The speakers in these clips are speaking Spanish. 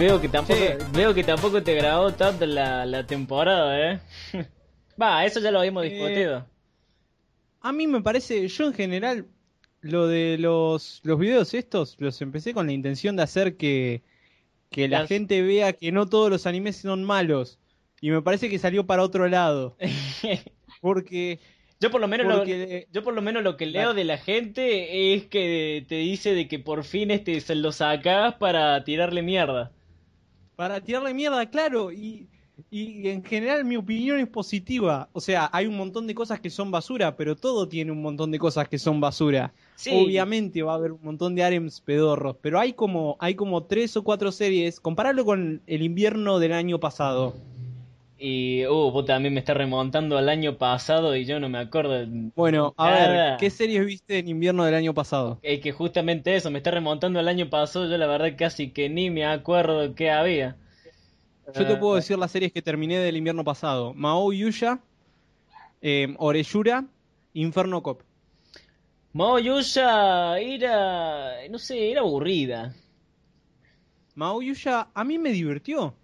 Veo que tampoco, veo que tampoco te grabó tanto la, la temporada, ¿eh? Va, eso ya lo habíamos Eh, discutido. A mí me parece, yo en general, lo de los, los videos estos, los empecé con la intención de hacer que, que la gente vea que no todos los animes son malos. Y me parece que salió para otro lado. Porque, Yo por lo menos porque- lo, yo por lo menos lo que leo de la gente es que te dice de que por fin este se lo sacás para tirarle mierda. Para tirarle mierda, claro, y, y en general mi opinión es positiva. O sea, hay un montón de cosas que son basura, pero todo tiene un montón de cosas que son basura. Sí. Obviamente va a haber un montón de harems pedorros, pero hay como, hay como tres o cuatro series. Compararlo con el invierno del año pasado. Y, uh, puta, mí me está remontando al año pasado y yo no me acuerdo. Bueno, a Nada. ver, ¿qué series viste en invierno del año pasado? Es que justamente eso, me está remontando al año pasado, yo la verdad casi que ni me acuerdo qué había. Yo te Eh, puedo decir las series que terminé del invierno pasado. Mao Yuya, eh, Oreyura, Inferno Cop. Mao Yusha era, no sé, era aburrida. Mao Yuya a mí me divirtió.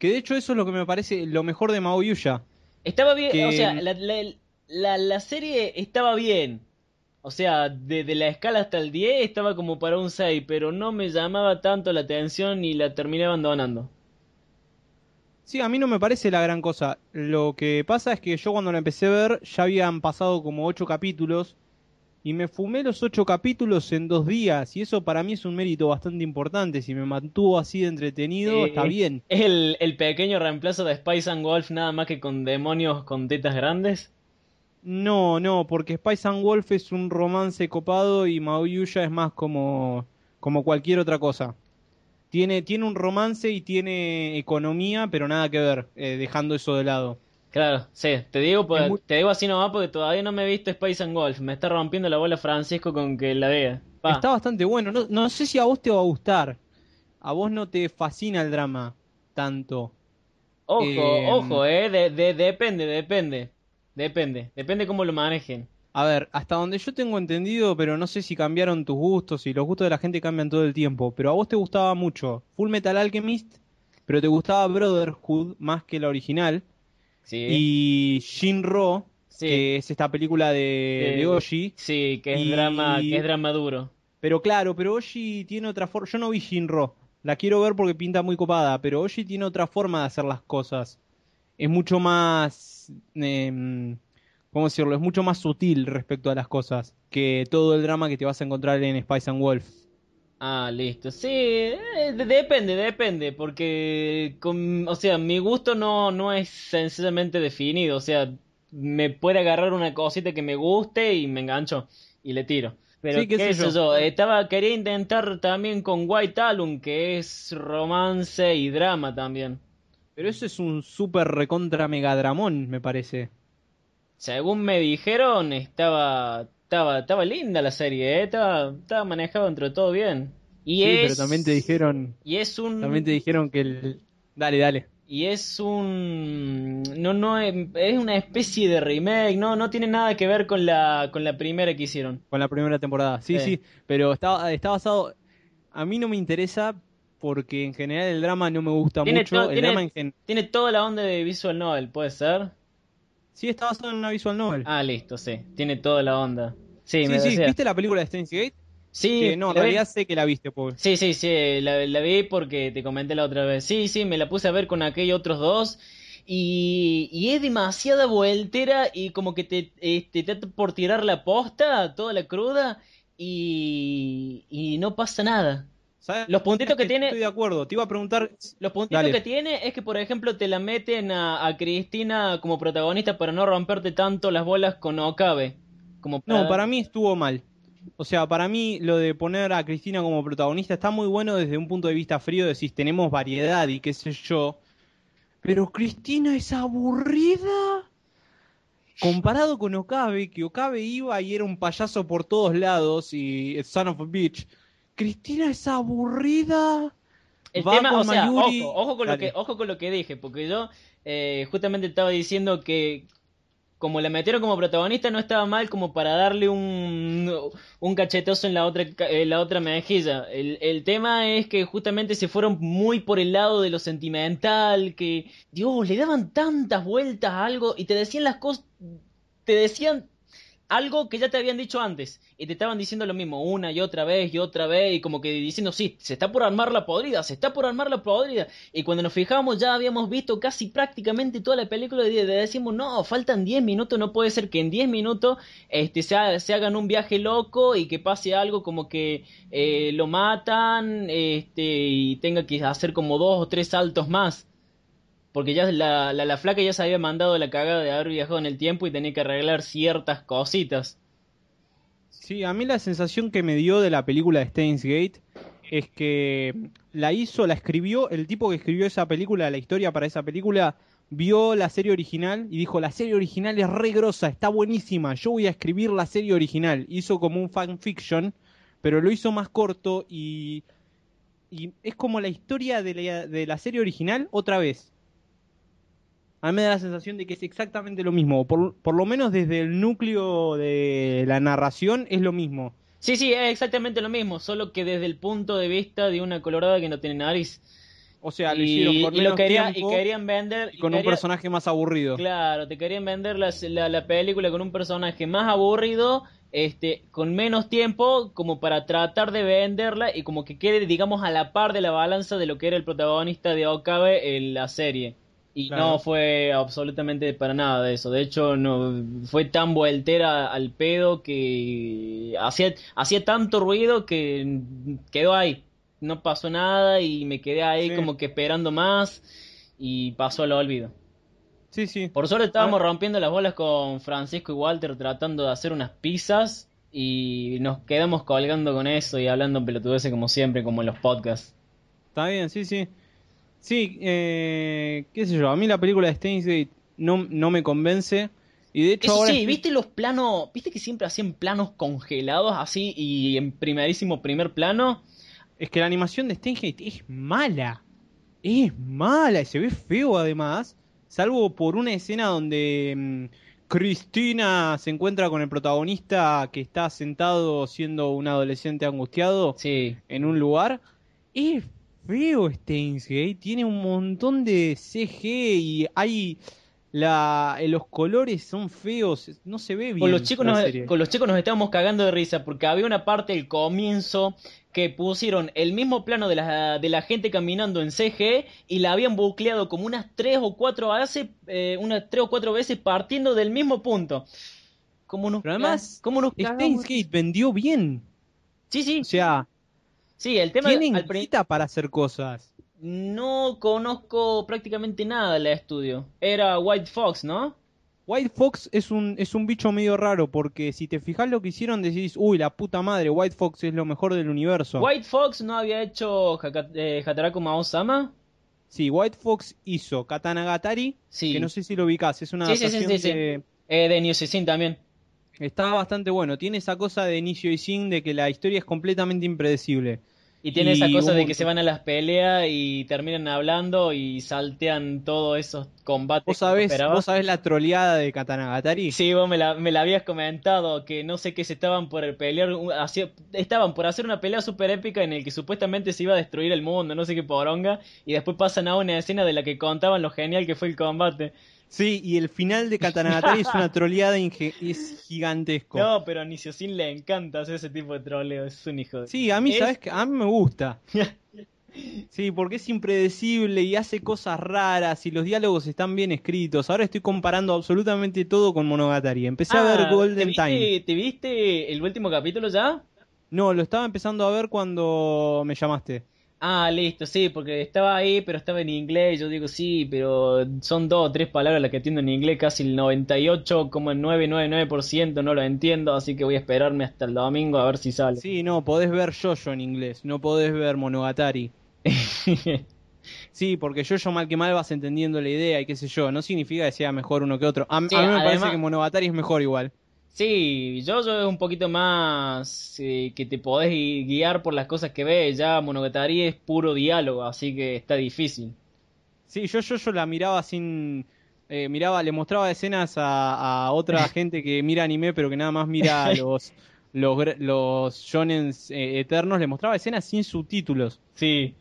Que de hecho eso es lo que me parece lo mejor de Mao Yuya. Estaba bien, Que- o sea, la, la, la, la serie estaba bien. O sea, de, de la escala hasta el 10 estaba como para un 6, pero no me llamaba tanto la atención y la terminé abandonando. Sí, a mí no me parece la gran cosa. Lo que pasa es que yo cuando la empecé a ver ya habían pasado como ocho capítulos y me fumé los ocho capítulos en dos días y eso para mí es un mérito bastante importante. Si me mantuvo así de entretenido, Eh, está bien. Es el, el pequeño reemplazo de Spice and Wolf, nada más que con demonios con tetas grandes. No, no, porque Spice and Wolf es un romance copado y Maoyuya es más como, como cualquier otra cosa. Tiene, tiene un romance y tiene economía, pero nada que ver, eh, dejando eso de lado. Claro, sí, te digo, pues, muy- te digo así nomás porque todavía no me he visto Spice and Wolf. Me está rompiendo la bola Francisco con que la vea. Pa. Está bastante bueno. No, no sé si a vos te va a gustar. A vos no te fascina el drama tanto. Ojo, Eh, ojo, eh, de, de- depende, depende. Depende, depende cómo lo manejen. A ver, hasta donde yo tengo entendido, pero no sé si cambiaron tus gustos y los gustos de la gente cambian todo el tiempo. Pero a vos te gustaba mucho Full Metal Alchemist, pero te gustaba Brotherhood más que la original. Sí, Y Shinro, Sí. que es esta película de, de Oshi. sí, que es y- drama, que es drama duro. Pero claro, pero Oshi tiene otra forma. Yo no vi Shinro. La quiero ver porque pinta muy copada, pero Oshi tiene otra forma de hacer las cosas. Es mucho más. em, ¿Cómo decirlo? Es mucho más sutil respecto a las cosas que todo el drama que te vas a encontrar en Spice and Wolf. Ah, listo. Sí, eh, de- depende, depende, porque, con, o sea, mi gusto no, no es sencillamente definido, o sea, me puede agarrar una cosita que me guste y me engancho y le tiro. Pero Sí, qué qué, sé yo. yo, estaba, quería intentar también con White Album, que es romance y drama también. Pero eso es un super recontra megadramón, me parece. Según me dijeron, estaba, estaba, estaba linda la serie, ¿eh? estaba, estaba manejado entre todo bien. Y sí, es, pero también te dijeron. y es un, También te dijeron que el. Dale, dale. y es un no no es, una especie de remake, no no tiene nada que ver con la con la primera que hicieron. Con la primera temporada. Sí, Sí. sí, pero está, está basado a mí no me interesa porque en general el drama no me gusta Tiene mucho. el tiene- drama en gen- Tiene toda la onda de visual novel, ¿puede ser? Sí, está basado en una visual novel. Ah, listo, sí. Tiene toda la onda. Sí, sí, me sí, decía. ¿viste la película de Steins Gate? Sí, que no, en vi. realidad sé que la viste, porque Sí, sí, sí, la, la vi porque te comenté la otra vez. Sí, sí, me la puse a ver con aquellos otros dos. Y, y es demasiada vueltera y como que te, este, te por tirar la posta, toda la cruda, y, y no pasa nada. ¿Sabes? Los puntitos que tiene- Estoy de acuerdo. Te iba a preguntar. Los puntitos Dale. que tiene es que, por ejemplo, te la meten a, a Cristina como protagonista para no romperte tanto las bolas con Okabe. Como No, para mí estuvo mal. O sea, para mí lo de poner a Cristina como protagonista está muy bueno desde un punto de vista frío, decís, tenemos variedad y qué sé yo. Pero Cristina es aburrida. Comparado con Okabe, que Okabe iba y era un payaso por todos lados y Son of a Bitch. Cristina es aburrida. El Va tema, o sea, Mayuri- ojo, ojo con lo que, ojo con lo que dije, porque yo eh, justamente estaba diciendo que como la metieron como protagonista no estaba mal como para darle un, un cachetazo en la otra, en la otra mejilla. El, el tema es que justamente se fueron muy por el lado de lo sentimental, que Dios, le daban tantas vueltas a algo y te decían las cosas, te decían algo que ya te habían dicho antes y te estaban diciendo lo mismo una y otra vez y otra vez y como que diciendo sí, se está por armar la podrida, se está por armar la podrida y cuando nos fijamos ya habíamos visto casi prácticamente toda la película y de- de- decimos no, faltan 10 minutos, no puede ser que en 10 minutos este, se, se hagan un viaje loco y que pase algo como que eh, lo matan este, y tenga que hacer como dos o tres saltos más. Porque ya la, la, la flaca ya se había mandado la cagada de haber viajado en el tiempo y tenía que arreglar ciertas cositas. Sí, a mí la sensación que me dio de la película de Steins Gate es que la hizo, la escribió, el tipo que escribió esa película, la historia para esa película, vio la serie original y dijo, la serie original es re grosa, está buenísima, yo voy a escribir la serie original. Hizo como un fanfiction, pero lo hizo más corto y, y es como la historia de la, de la serie original otra vez. A mí me da la sensación de que es exactamente lo mismo, por, por lo menos desde el núcleo de la narración es lo mismo. Sí, sí, es exactamente lo mismo, solo que desde el punto de vista de una colorada que no tiene nariz. O sea, lo y, hicieron con y lo quería, y querían vender... y y con un personaje más aburrido. Claro, te querían vender la, la, la película con un personaje más aburrido, este, con menos tiempo, como para tratar de venderla y como que quede, digamos, a la par de la balanza de lo que era el protagonista de Okabe en la serie. Y Claro. no fue absolutamente para nada de eso. De hecho, no fue tan vueltera al pedo que hacía, hacía tanto ruido que quedó ahí. No pasó nada y me quedé ahí Sí. como que esperando más y pasó al olvido. Sí, sí. Por suerte estábamos Ah. rompiendo las bolas con Francisco y Walter tratando de hacer unas pizzas y nos quedamos colgando con eso y hablando pelotudeces como siempre, como en los podcasts. Está bien, sí, sí. Sí, eh, qué sé yo, a mí la película de Steins Gate no, no me convence. Y de hecho Eso ahora sí, ¿viste los planos? ¿Viste que siempre hacían planos congelados así y en primerísimo primer plano? es que la animación de Steins Gate es mala. Es mala y se ve feo además. Salvo por una escena donde mm, Cristina se encuentra con el protagonista que está sentado siendo un adolescente angustiado Sí. en un lugar. Es feo Steins Gate, tiene un montón de CG y hay la eh, los colores son feos, no se ve bien. Con los, chicos nos, con los chicos nos estábamos cagando de risa porque había una parte del comienzo que pusieron el mismo plano de la, de la gente caminando en CG y la habían bucleado como unas tres o cuatro veces, eh, unas tres o cuatro veces partiendo del mismo punto. Como nos, Pero además, cómo nos Steins? Gate vendió bien. Sí, sí, O sea, sí, el tema tienen al guita para hacer cosas. no conozco prácticamente nada del estudio. Era White Fox, ¿no? White Fox es un, es un bicho medio raro porque si te fijas lo que hicieron decís, uy, la puta madre, White Fox es lo mejor del universo. White Fox no había hecho Haka- eh, Hataraku Mao-sama. Sí, White Fox hizo Katanagatari, Sí. que no sé si lo ubicás, es una Sí, adaptación sí, sí. de... Eh, de New Season también. Está bastante bueno, tiene esa cosa de inicio y sin de que la historia es completamente impredecible. Y tiene esa cosa de que se van a las peleas y terminan hablando y saltean todos esos combates ¿Vos sabés, esperabas. vos sabés la troleada de Katanagatari? Sí, vos me la, me la habías comentado, que no sé qué se estaban por pelear, estaban por hacer una pelea super épica en el que supuestamente se iba a destruir el mundo, no sé qué poronga, y después pasan a una escena de la que contaban lo genial que fue el combate. Sí, y el final de Katanagatari es una troleada inge- es gigantesco. No, pero a Niciocin le encanta hacer ese tipo de troleo, es un hijo de... Sí, a mí, Es- ¿sabes qué? A mí me gusta. Sí, porque es impredecible y hace cosas raras y los diálogos están bien escritos. Ahora estoy comparando absolutamente todo con Monogatari. Empecé a ver Ah, ¿te Golden viste, Time. ¿Te viste el último capítulo ya? No, lo estaba empezando a ver cuando me llamaste. Ah, listo, sí, porque estaba ahí, pero estaba en inglés. Yo digo, sí, pero son dos o tres palabras las que entiendo en inglés, casi el 98,999% no lo entiendo, así que voy a esperarme hasta el domingo a ver si sale. Sí, no, podés ver Jojo en inglés, no podés ver Monogatari. Sí, porque Jojo mal que mal vas entendiendo la idea y qué sé yo. No significa que sea mejor uno que otro. A, Sí, a mí me además- parece que Monogatari es mejor igual. Sí, yo es un poquito más eh, que te podés gui- guiar por las cosas que ves. Ya Monogatari es puro diálogo, así que está difícil. Sí, yo Jojo la miraba sin... eh, miraba, le mostraba escenas a, a otra gente que mira anime, pero que nada más mira los los, los shonens eh, eternos, le mostraba escenas sin subtítulos. Sí.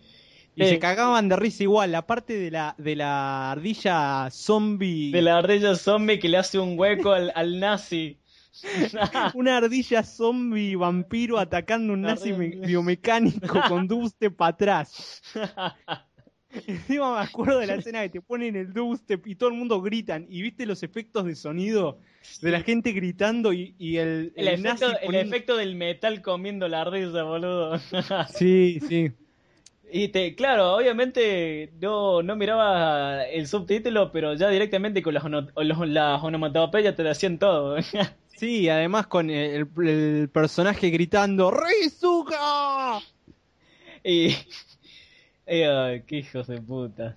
Y Eh. se cagaban de risa igual. La parte de la, de la ardilla zombie. De la ardilla zombie que le hace un hueco al, al nazi. Una ardilla zombie vampiro atacando un nazi biomecánico con dubstep para atrás. Encima me acuerdo de la escena que te ponen el dubstep y todo el mundo gritan. Y viste los efectos de sonido de la gente gritando y, y el, El, el nazi efecto, el efecto del metal comiendo la ardilla, boludo. Sí, sí. Y te, claro, obviamente no, no miraba el subtítulo, pero ya directamente con las, ono- los- las onomatopeyas te lo hacían todo. Sí, además con el, personaje gritando ¡Rizuka! y, y, qué hijos de puta.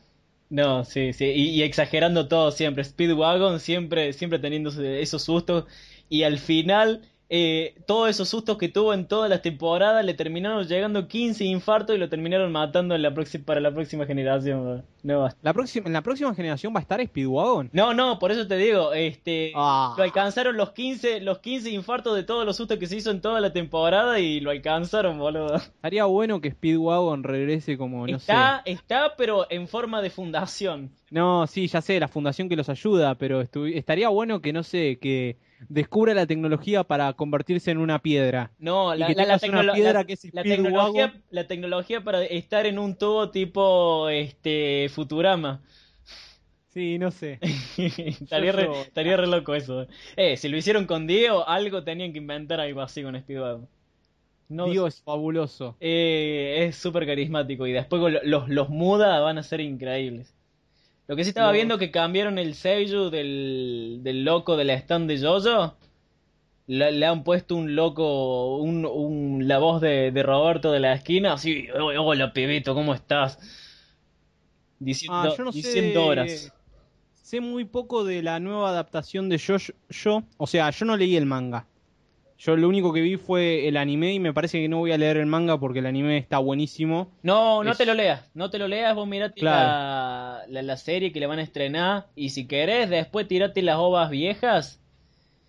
No, sí, sí, y, y exagerando todo siempre. Speedwagon siempre, siempre teniendo esos sustos. Y al final, eh, todos esos sustos que tuvo en todas las temporadas le terminaron llegando 15 infartos y lo terminaron matando en la próxima, para la próxima generación. No. La próxima, en la próxima generación va a estar Speedwagon. No, no, por eso te digo, este, Ah. lo alcanzaron los 15, los 15 infartos de todos los sustos que se hizo en toda la temporada y lo alcanzaron, boludo. Estaría bueno que Speedwagon regrese como, no está, sé. está, pero en forma de fundación. No, sí, ya sé, la fundación que los ayuda, pero estaría bueno que, no sé, que descubra la tecnología para convertirse en una piedra. No, la, la, la tecnolo- piedra que es tecnología, la tecnología para estar en un tubo tipo este Futurama. Sí, no sé. estaría, re, yo- estaría re loco eso. Eh, si lo hicieron con Dio, algo tenían que inventar algo así con Speedwagon. No, Dios, fabuloso. Eh, es súper carismático y después los, los muda van a ser increíbles. Lo que sí estaba Los- viendo que cambiaron el seiyuu del, del loco de la stand de Jojo. Le, le han puesto un loco, un, un- la voz de, de Roberto de la esquina, así, "Oh, hola pibito, ¿cómo estás? Diciendo, Ah, yo no sé. diciendo horas. Sé muy poco de la nueva adaptación de yo, yo. O sea, yo no leí el manga. Yo lo único que vi fue el anime y me parece que no voy a leer el manga porque el anime está buenísimo. No, no Es- te lo leas, no te lo leas, vos mirate Claro. la, la, la serie que le van a estrenar y si querés después tirate las ovas viejas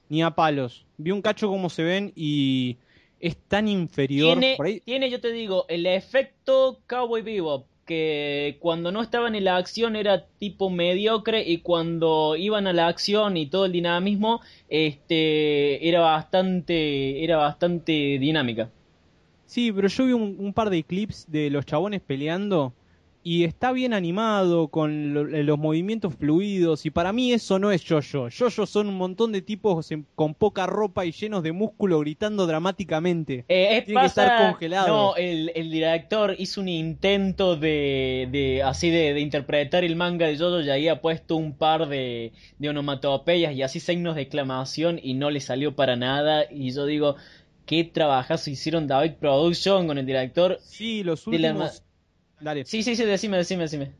Ni a palos. Vi un cacho como se ven y es tan inferior. Tiene, Por ahí- tiene, yo te digo, el efecto Cowboy Bebop, que cuando no estaban en la acción era tipo mediocre y cuando iban a la acción y todo el dinamismo, este, era bastante, era bastante dinámica. Sí, pero yo vi un, un par de clips de los chabones peleando y está bien animado con lo- los movimientos fluidos y para mí eso no es yo-yo. Yo-yo son un montón de tipos en- con poca ropa y llenos de músculo gritando dramáticamente. Eh, es Tiene que estar congelado. No, el, el director hizo un intento de, de así de, de interpretar el manga de Jojo y ahí ha puesto un par de, de onomatopeyas y así signos de exclamación y no le salió para nada. Y yo digo, ¿qué trabajazo hicieron David Production con el director? Sí, los últimos... Dale. Sí, sí, sí, decime, decime, decime.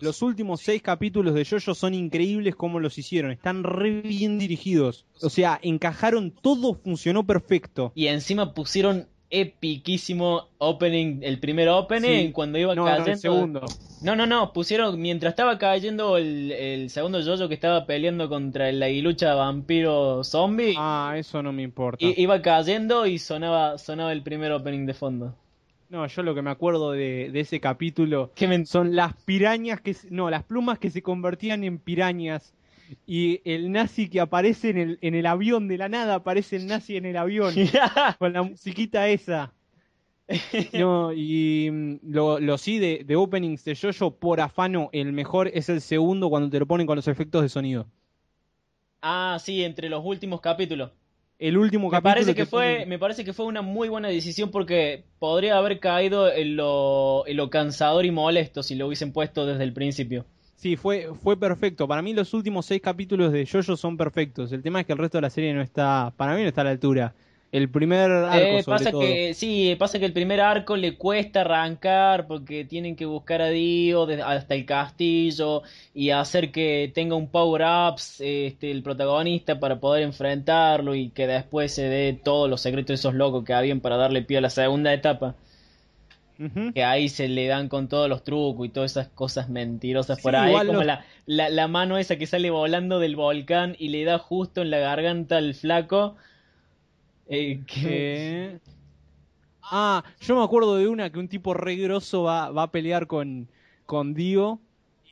Los últimos seis capítulos de Jojo son increíbles como los hicieron. Están re bien dirigidos. O sea, encajaron, todo funcionó perfecto. Y encima pusieron epiquísimo opening, el primer opening, Sí. cuando iba No, no, cayendo. el segundo. No, no, no, pusieron, mientras estaba cayendo el, el segundo yoyo que estaba peleando contra el aguilucha vampiro zombie, Ah, eso no me importa. i- iba cayendo y sonaba, sonaba el primer opening de fondo. No, yo lo que me acuerdo de, de ese capítulo son las pirañas que... No, las plumas que se convertían en pirañas. Y el nazi que aparece en el, en el avión de la nada, aparece el nazi en el avión. con la musiquita esa. No, y mm, lo, lo sí de, de openings de Jojo por afano, el mejor es el segundo cuando te lo ponen con los efectos de sonido. ah, sí, entre los últimos capítulos. El último Me capítulo parece que fue, me parece que fue una muy buena decisión porque podría haber caído en lo, en lo cansador y molesto si lo hubiesen puesto desde el principio. Sí, fue, fue perfecto. Para mí los últimos seis capítulos de Jojo son perfectos. El tema es que el resto de la serie no está, para mí no está a la altura. El primer arco Eh, sobre pasa todo. que sí, pasa que el primer arco le cuesta arrancar porque tienen que buscar a Dio hasta el castillo y hacer que tenga un power ups este, el protagonista para poder enfrentarlo y que después se dé todos los secretos de esos locos que habían para darle pie a la segunda etapa. Que ahí se le dan con todos los trucos y todas esas cosas mentirosas Sí, por ahí, como la, la, la mano esa que sale volando del volcán y le da justo en la garganta al flaco. Eh, que- Eh, Ah, yo me acuerdo de una que un tipo re grosso va, va a pelear con, con Dio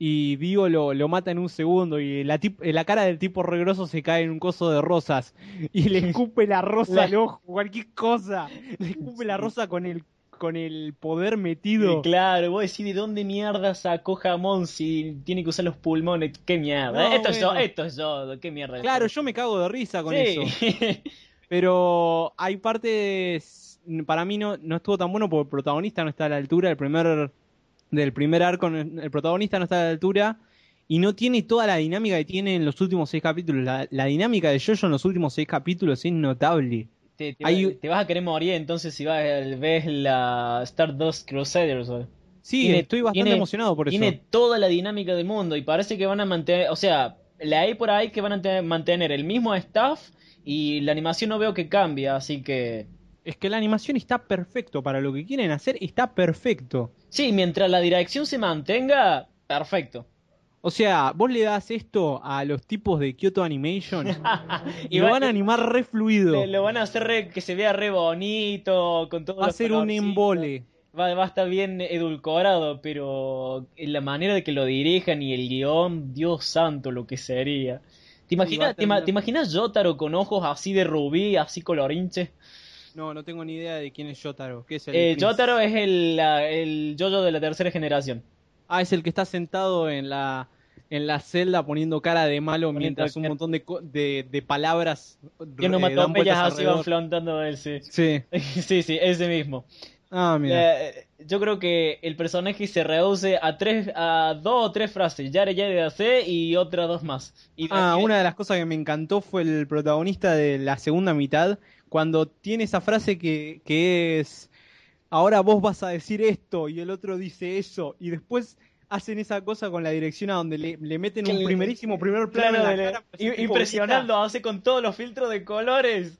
y Dio lo, lo mata en un segundo y la, tip- la cara del tipo re grosso se cae en un coso de rosas y le escupe la rosa La- al ojo, cualquier cosa. Le escupe la rosa con el, con el poder metido. Claro, vos decís, ¿de dónde mierda sacó jamón si tiene que usar los pulmones? ¿Qué mierda? No, esto es yo, esto es yo, ¿qué mierda? Claro, yo me cago de risa con Sí. eso. Pero hay partes, para mí no, no estuvo tan bueno porque el protagonista no está a la altura, el primer, del primer arco, el protagonista no está a la altura y no tiene toda la dinámica que tiene en los últimos seis capítulos. La, la dinámica de Jojo en los últimos seis capítulos es notable. Te, te- Hay- te vas a querer morir entonces si vas, ves la Stardust Crusaders. ¿o? Sí, Tiene- estoy bastante tiene- emocionado por eso. Tiene toda la dinámica del mundo y parece que van a mantener, o sea, leí por ahí que van a te- mantener el mismo staff y la animación no veo que cambie, así que Es que la animación está perfecto para lo que quieren hacer, está perfecto. sí, mientras la dirección se mantenga, perfecto. O sea, vos le das esto a los tipos de Kyoto Animation y lo va- van a animar re fluido. Le- Lo van a hacer re- que se vea re bonito, con todo Va a ser un embole. Va, va a estar bien edulcorado, pero en la manera de que lo dirijan y el guion, Dios santo, lo que sería. ¿Te imaginas, te, ima- te imaginas Jotaro con ojos así de rubí, así colorinche? No, no tengo ni idea de quién es Yotaro. ¿Qué es el Eh? Jotaro es el, la- el Jojo de la tercera generación. Ah, es el que está sentado en la en la celda poniendo cara de malo Poniendo mientras un montón de, de, de palabras Que onomatopeyas vueltas así van flotando él, sí. Sí. sí, sí, ese mismo. Ah, mira. Eh, yo creo que el personaje se reduce a tres, a dos o tres frases, Yare Yare de AC y otras dos más. Y Ah, y- una de las cosas que me encantó fue el protagonista de la segunda mitad, cuando tiene esa frase que, que es, ahora vos vas a decir esto y el otro dice eso, y después hacen esa cosa con la dirección a donde le, le meten un primerísimo primer plano Claro, en la de- cara, tipo impresionando, hace con todos los filtros de colores.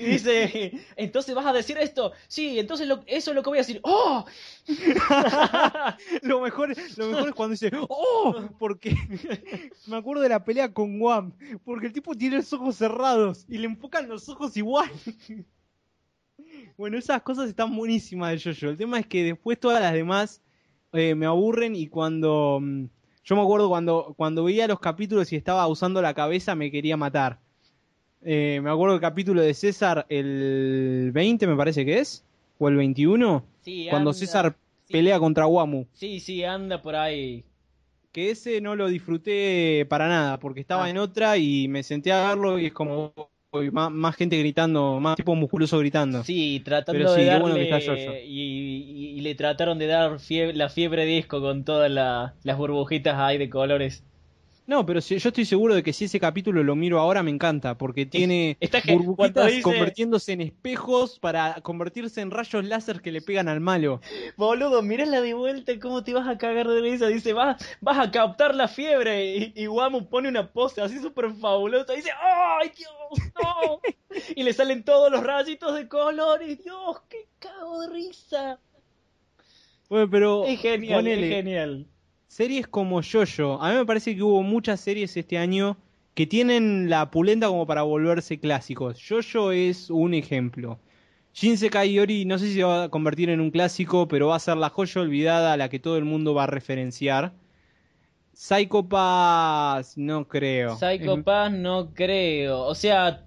Y dice, entonces vas a decir esto. Sí, entonces lo- eso es lo que voy a decir. ¡Oh! lo mejor, lo mejor es cuando dice, ¡Oh! Porque me acuerdo de la pelea con Guam, porque el tipo tiene los ojos cerrados y le enfocan los ojos igual. Bueno, esas cosas están buenísimas de Jojo. El tema es que después todas las demás eh, me aburren y cuando... mm, Yo me acuerdo cuando, cuando veía los capítulos y estaba usando la cabeza me quería matar. Eh, me acuerdo del capítulo de César, el 20 me parece que es, o el 21, Sí, cuando anda. César Sí. pelea contra Guamu. Sí, sí, anda por ahí. Que ese no lo disfruté para nada, porque estaba Ah. en otra y me senté a verlo y es como más, más gente gritando, más tipo musculoso gritando. Sí, tratando Pero de darle... bueno que está Jojo. y, y- y le trataron de dar fiebre- la fiebre disco con todas la- las burbujitas ahí de colores. No, pero si, yo estoy seguro de que si ese capítulo lo miro ahora me encanta, porque tiene Está burbujitas dice- convirtiéndose en espejos para convertirse en rayos láser que le pegan al malo. Boludo, la de vuelta, cómo te vas a cagar de risa. Dice, vas, vas a captar la fiebre. Y, y Wamu pone una pose así súper fabulosa. Dice, ¡ay, Dios! ¡No! y le salen todos los rayitos de colores. ¡Dios, qué cago de risa! Bueno, pero Es genial, ponele, es genial. Series como Jojo, a mí me parece que hubo muchas series este año que tienen la pulenta como para volverse clásicos. Jojo es un ejemplo. Shinsekai Yori no sé si se va a convertir en un clásico, pero va a ser la joya olvidada a la que todo el mundo va a referenciar. Psycho Pass, no creo. Psycho Pass no creo. O sea,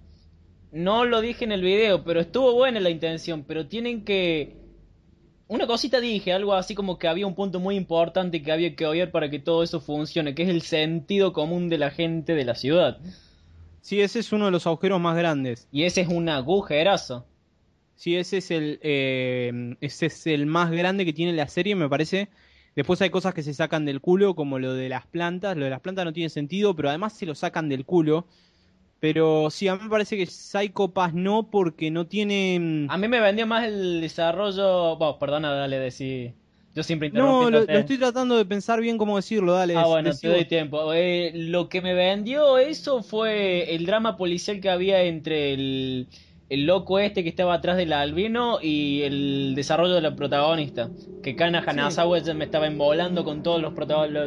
no lo dije en el video, pero estuvo buena la intención. Pero tienen que... Una cosita dije, algo así como que había un punto muy importante que había que oír para que todo eso funcione, que es el sentido común de la gente de la ciudad. Sí, ese es uno de los agujeros más grandes. Y ese es un agujerazo. Sí, ese es el eh, ese es el más grande que tiene la serie, me parece. Después hay cosas que se sacan del culo, como lo de las plantas. Lo de las plantas no tiene sentido, pero además se lo sacan del culo. Pero sí, a mí me parece que Psycho Pass no, porque no tiene. mm, A mí me vendió más el desarrollo... Bueno, perdona, dale, decir... Yo siempre No, lo, estoy tratando de pensar bien cómo decirlo, dale. Ah, bueno, decí te doy tiempo. Eh, lo que me vendió eso fue el drama policial que había entre el, el loco este que estaba atrás del albino y el desarrollo de la protagonista. Que Kana Hanazawa ya me estaba embolando con todos los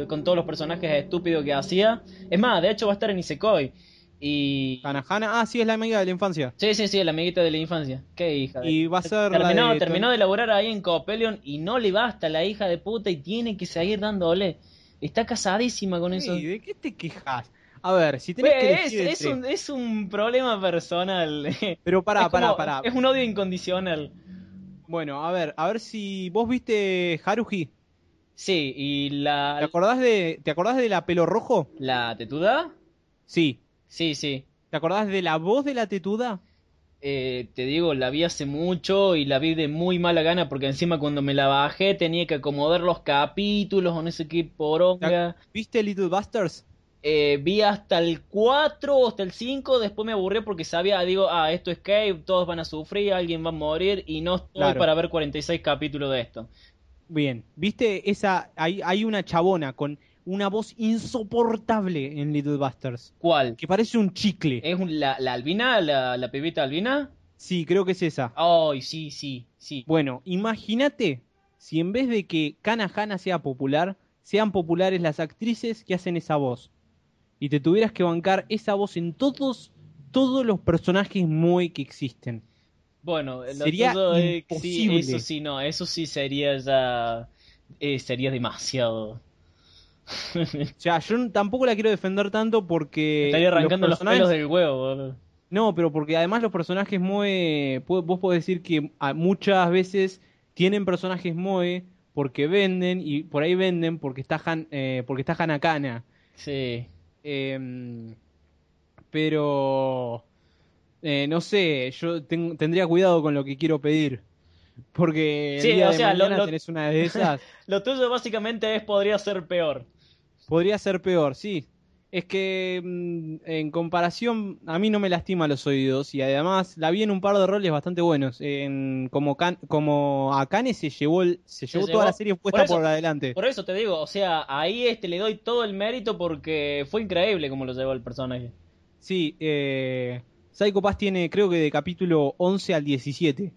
con todos los personajes estúpidos que hacía. Es más, de hecho va a estar en Isekoi. Y... Hanahana, ah, sí, es la amiga de la infancia. Sí, sí, sí, la amiguita de la infancia. Qué hija. de- Y va a ser la terminó, de- terminó de laburar ahí en Copelion y no le basta la hija de puta y tiene que seguir dándole. Está casadísima con eso. Sí, ¿De qué te quejas? A ver, si tenés que Pues, elegir es, es un, es un problema personal. Pero pará, Es como- pará, pará. Es un odio incondicional. Bueno, a ver, a ver si vos viste Haruhi. Sí, y ¿Te la, acordás de, ¿te acordás de la pelo rojo? la tetuda. Sí. Sí, sí. ¿Te acordás de la voz de la tetuda? Eh, te digo, la vi hace mucho y la vi de muy mala gana porque encima cuando me la bajé tenía que acomodar los capítulos o no sé qué poronga. ¿Viste Little Busters? Eh, vi hasta el 4 o hasta el 5, después me aburrí porque sabía, digo, ah, esto es Cave, todos van a sufrir, alguien va a morir y no estoy Claro. para ver 46 capítulos de esto. Bien. ¿Viste esa? Hay, hay una chabona con una voz insoportable en Little Busters. ¿Cuál? Que parece un chicle. ¿Es un- la, la albina? La, ¿La pibita albina? Sí, creo que es esa. Ay, sí, sí, sí. Bueno, imagínate si en vez de que Kana Hana sea popular, sean populares las actrices que hacen esa voz. Y te tuvieras que bancar esa voz en todos, todos los personajes muy que existen. Bueno, lo Sería es- sí, imposible. eso sí, no, eso sí sería ya... eh, sería demasiado. O sea, yo tampoco la quiero defender tanto porque... Estaría arrancando los, personajes- pelos del huevo, boludo. No, pero porque además los personajes Moe, vos podés decir que muchas veces tienen personajes Moe porque venden y por ahí venden porque está Han, eh, porque está Hanakana. Sí. Em, pero eh, no sé, yo ten- tendría cuidado con lo que quiero pedir. Porque el Sí, día o de sea, lo- mañana lo- tenés una de esas, Lo tuyo básicamente es podría ser peor. Podría ser peor, sí. Es que mm, en comparación, a mí no me lastima los oídos y además la vi en un par de roles bastante buenos. En, como, Kan- como Akane se llevó, el- se llevó toda la serie puesta por eso- por adelante. Por eso te digo, o sea, ahí este le doy todo el mérito porque fue increíble como lo llevó el personaje. Sí, eh, Psycho Pass tiene creo que de capítulo 11 al 17,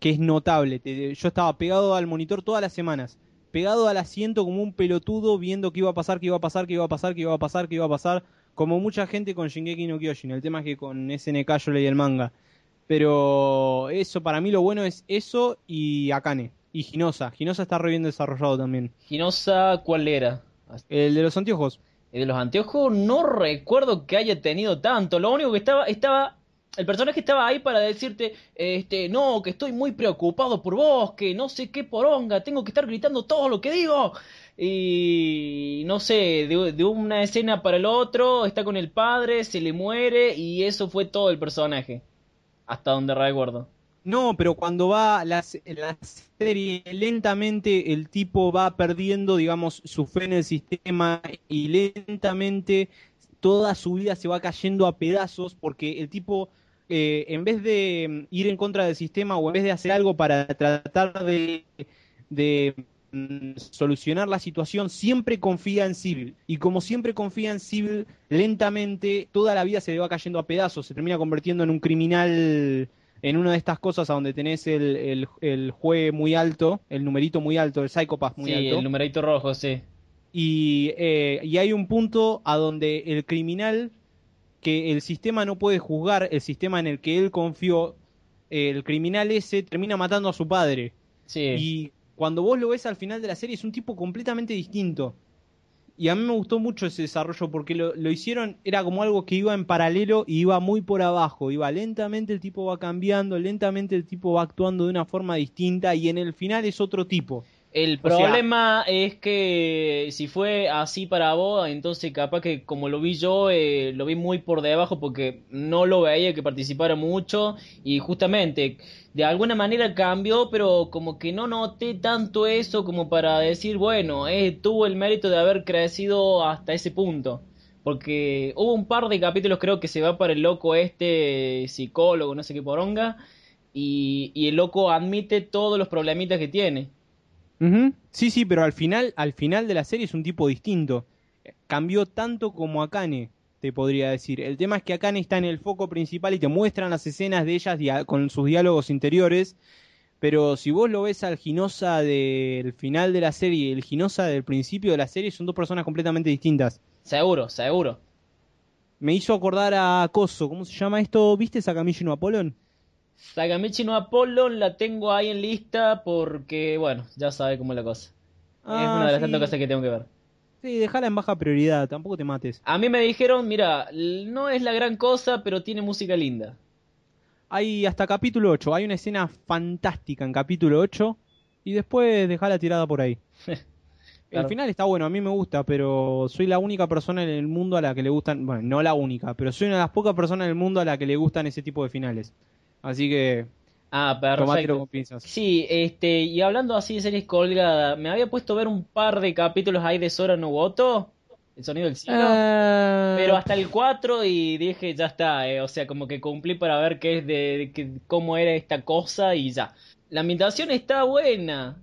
que es notable. Te- yo estaba pegado al monitor todas las semanas, pegado al asiento como un pelotudo viendo qué iba a pasar, qué iba a pasar, qué iba a pasar, qué iba a pasar, qué iba a pasar, como mucha gente con Shingeki no Kyojin. El tema es que con SNK yo leí el manga. Pero eso, para mí lo bueno es eso y Akane. Y Ginosa. Ginosa está re bien desarrollado también. Ginosa, ¿cuál era? El de los anteojos. El de los anteojos no recuerdo que haya tenido tanto. Lo único que estaba, estaba, el personaje estaba ahí para decirte, este, no, que estoy muy preocupado por vos, que no sé qué poronga, tengo que estar gritando todo lo que digo. Y no sé, de, una escena para el otro, está con el padre, se le muere y eso fue todo el personaje. Hasta donde recuerdo. No, pero cuando va la, la serie, lentamente el tipo va perdiendo, digamos, su fe en el sistema y lentamente toda su vida se va cayendo a pedazos porque el tipo, eh, en vez de mm, ir en contra del sistema o en vez de hacer algo para tratar de, de, mm, solucionar la situación, siempre confía en Civil. Y como siempre confía en Civil, lentamente toda la vida se le va cayendo a pedazos, se termina convirtiendo en un criminal en una de estas cosas a donde tenés el, el, el juez muy alto, el numerito muy alto, el psychopath muy sí, alto. el numerito rojo, sí. Y, eh, y hay un punto a donde el criminal que el sistema no puede juzgar, el sistema en el que él confió, el criminal ese termina matando a su padre. Sí. Y cuando vos lo ves al final de la serie es un tipo completamente distinto. Y a mí me gustó mucho ese desarrollo porque lo, lo hicieron, era como algo que iba en paralelo y iba muy por abajo. Iba lentamente, el tipo va cambiando, lentamente el tipo va actuando de una forma distinta y en el final es otro tipo. El O sea- problema es que si fue así para vos, entonces capaz que como lo vi yo, eh, lo vi muy por debajo porque no lo veía que participara mucho y justamente de alguna manera cambió, pero como que no noté tanto eso como para decir, bueno, eh, tuvo el mérito de haber crecido hasta ese punto. Porque hubo un par de capítulos creo que se va para el loco este psicólogo, no sé qué poronga, y, y el loco admite todos los problemitas que tiene. Sí, sí, pero al final, al final de la serie es un tipo distinto. Cambió tanto como Akane, te podría decir. El tema es que Akane está en el foco principal y te muestran las escenas de ellas con sus diálogos interiores. Pero si vos lo ves al Ginosa del final de la serie y el Ginosa del principio de la serie, son dos personas completamente distintas. Seguro, seguro. Me hizo acordar a Coso, ¿cómo se llama esto? ¿Viste Sakamichi no Apollon? Sagamichi no Apollon la tengo ahí en lista porque, bueno, ya sabe cómo es la cosa. es Ah, una de las sí. tantas cosas que tengo que ver. Sí, dejala en baja prioridad, tampoco te mates. A mí me dijeron, mira, no es la gran cosa, pero tiene música linda. Hay hasta capítulo 8, hay una escena fantástica en capítulo 8 y después dejala tirada por ahí. Claro. El final está bueno, a mí me gusta, pero soy la única persona en el mundo a la que le gustan, bueno, no la única, pero soy una de las pocas personas en el mundo a la que le gustan ese tipo de finales. Así que Ah, perfecto. con pinzas. Sí, este, y hablando así de series colgadas, me había puesto a ver un par de capítulos ahí de Sora Nobuoto, El sonido del cielo. Ah, Pero hasta el 4 y dije, ya está, eh, o sea, como que cumplí para ver qué es de, de que- cómo era esta cosa y ya. La ambientación está buena.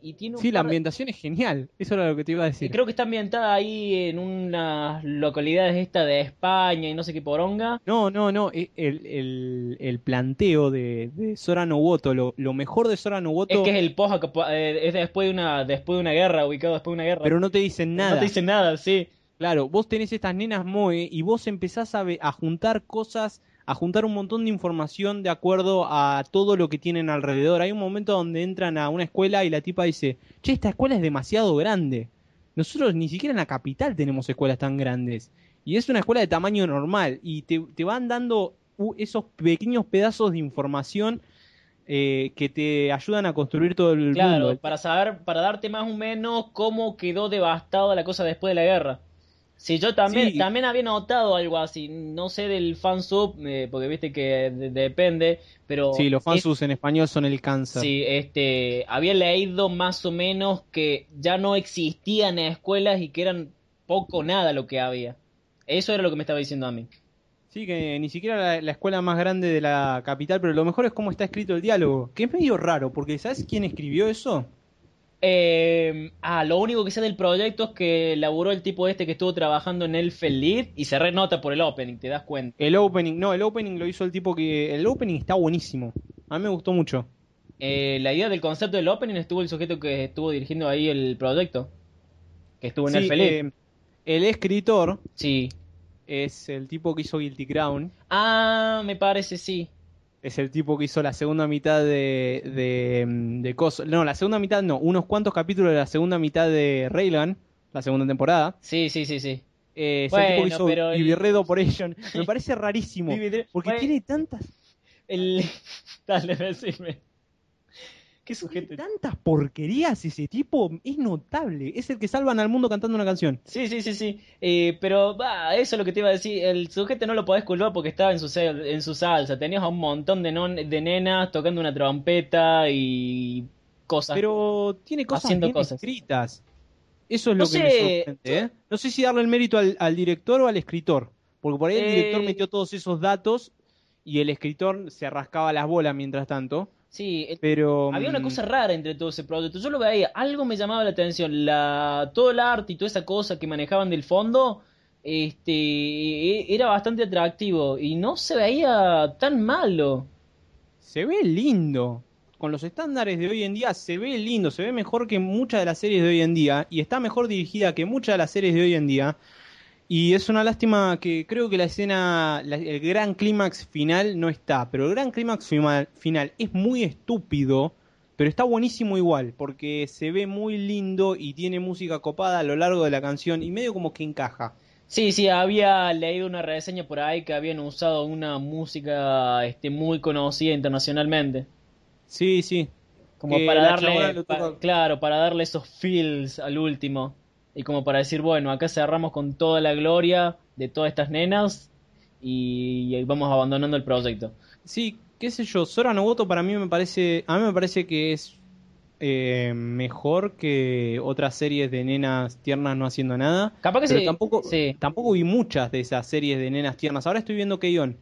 Y tiene un Sí, la de- ambientación es genial, eso era lo que te iba a decir. Creo que está ambientada ahí en unas localidades esta de España y no sé qué poronga. No, no, no, e- el, el, el planteo de, de Sora Nobuoto, lo, lo mejor de Sora Nobuoto, Es que es el post es después de una después de una guerra, ubicado después de una guerra. pero no te dicen nada. No te dicen nada, sí. Claro, vos tenés estas nenas Moe y vos empezás a, a juntar cosas, a juntar un montón de información de acuerdo a todo lo que tienen alrededor. Hay un momento donde entran a una escuela y la tipa dice, che, esta escuela es demasiado grande. Nosotros ni siquiera en la capital tenemos escuelas tan grandes. Y es una escuela de tamaño normal. Y te, te van dando esos pequeños pedazos de información eh, que te ayudan a construir todo el Claro, mundo. para saber, para darte más o menos cómo quedó devastada la cosa después de la guerra. Sí, yo también, Sí. también había notado algo así, no sé del fansub, eh, porque viste que de- depende, pero Sí, los es- fansus en español son el cáncer. Sí, este, había leído más o menos que ya no existían escuelas y que eran poco o nada lo que había. Eso era lo que me estaba diciendo a mí. Sí, que ni siquiera la, la escuela más grande de la capital, pero lo mejor es cómo está escrito el diálogo, que es medio raro, porque ¿sabes quién escribió eso? Eh, ah, lo único que sé del proyecto es que laburó el tipo este que estuvo trabajando en el Lead y se renota por el opening, te das cuenta. El opening, no, el opening lo hizo el tipo que... El opening está buenísimo, a mí me gustó mucho. Eh, la idea del concepto del opening estuvo el sujeto que estuvo dirigiendo ahí el proyecto, que estuvo en Sí, el Lead. eh, el escritor Sí. es el tipo que hizo Guilty Crown, Ah, me parece, sí. Es el tipo que hizo la segunda mitad de... de, mm, de Cos- No, la segunda mitad no, unos cuantos capítulos de la segunda mitad de Raylan, la segunda temporada. Sí, sí, sí, sí. Eh, es Bueno, el tipo que hizo pero el- Ivy Red Operation. Me parece rarísimo, porque Bueno, tiene tantas... El... Dale, decime. Qué sujeto. Tantas porquerías ese tipo, es notable. Es el que salvan al mundo cantando una canción. Sí, sí, sí, sí. Eh, pero va, eso es lo que te iba a decir. El sujeto no lo podés culpar porque estaba en su, en su salsa. Tenías a un montón de, non- de nenas tocando una trompeta y cosas. Pero tiene cosas Haciendo bien cosas. escritas. Eso es No lo que me sorprende, ¿eh? No sé si darle el mérito al, al director o al escritor. Porque por ahí el Eh, director metió todos esos datos y el escritor se rascaba las bolas mientras tanto. Sí, el- Pero. había una mm, cosa rara entre todo ese proyecto. Yo lo veía, algo me llamaba la atención. La, todo el arte y toda esa cosa que manejaban del fondo, este, e- era bastante atractivo y no se veía tan malo. Se ve lindo. Con los estándares de hoy en día se ve lindo, se ve mejor que muchas de las series de hoy en día y está mejor dirigida que muchas de las series de hoy en día. Y es una lástima que creo que la escena, la- el gran clímax final no está, pero el gran clímax final es muy estúpido, pero está buenísimo igual, porque se ve muy lindo y tiene música copada a lo largo de la canción y medio como que encaja. Sí, sí, había leído una reseña por ahí que habían usado una música este, muy conocida internacionalmente. Sí, sí. Como Que para darle, pa- claro, para darle esos feels al último. Y como para decir, bueno, acá cerramos con toda la gloria de todas estas nenas y, y vamos abandonando el proyecto. Sí, qué sé yo, Sora Noboto para mí me parece, a mí me parece que es eh, mejor que otras series de nenas tiernas no haciendo nada. Capaz que Pero sí, tampoco, sí. tampoco vi muchas de esas series de nenas tiernas. Ahora estoy viendo Keion.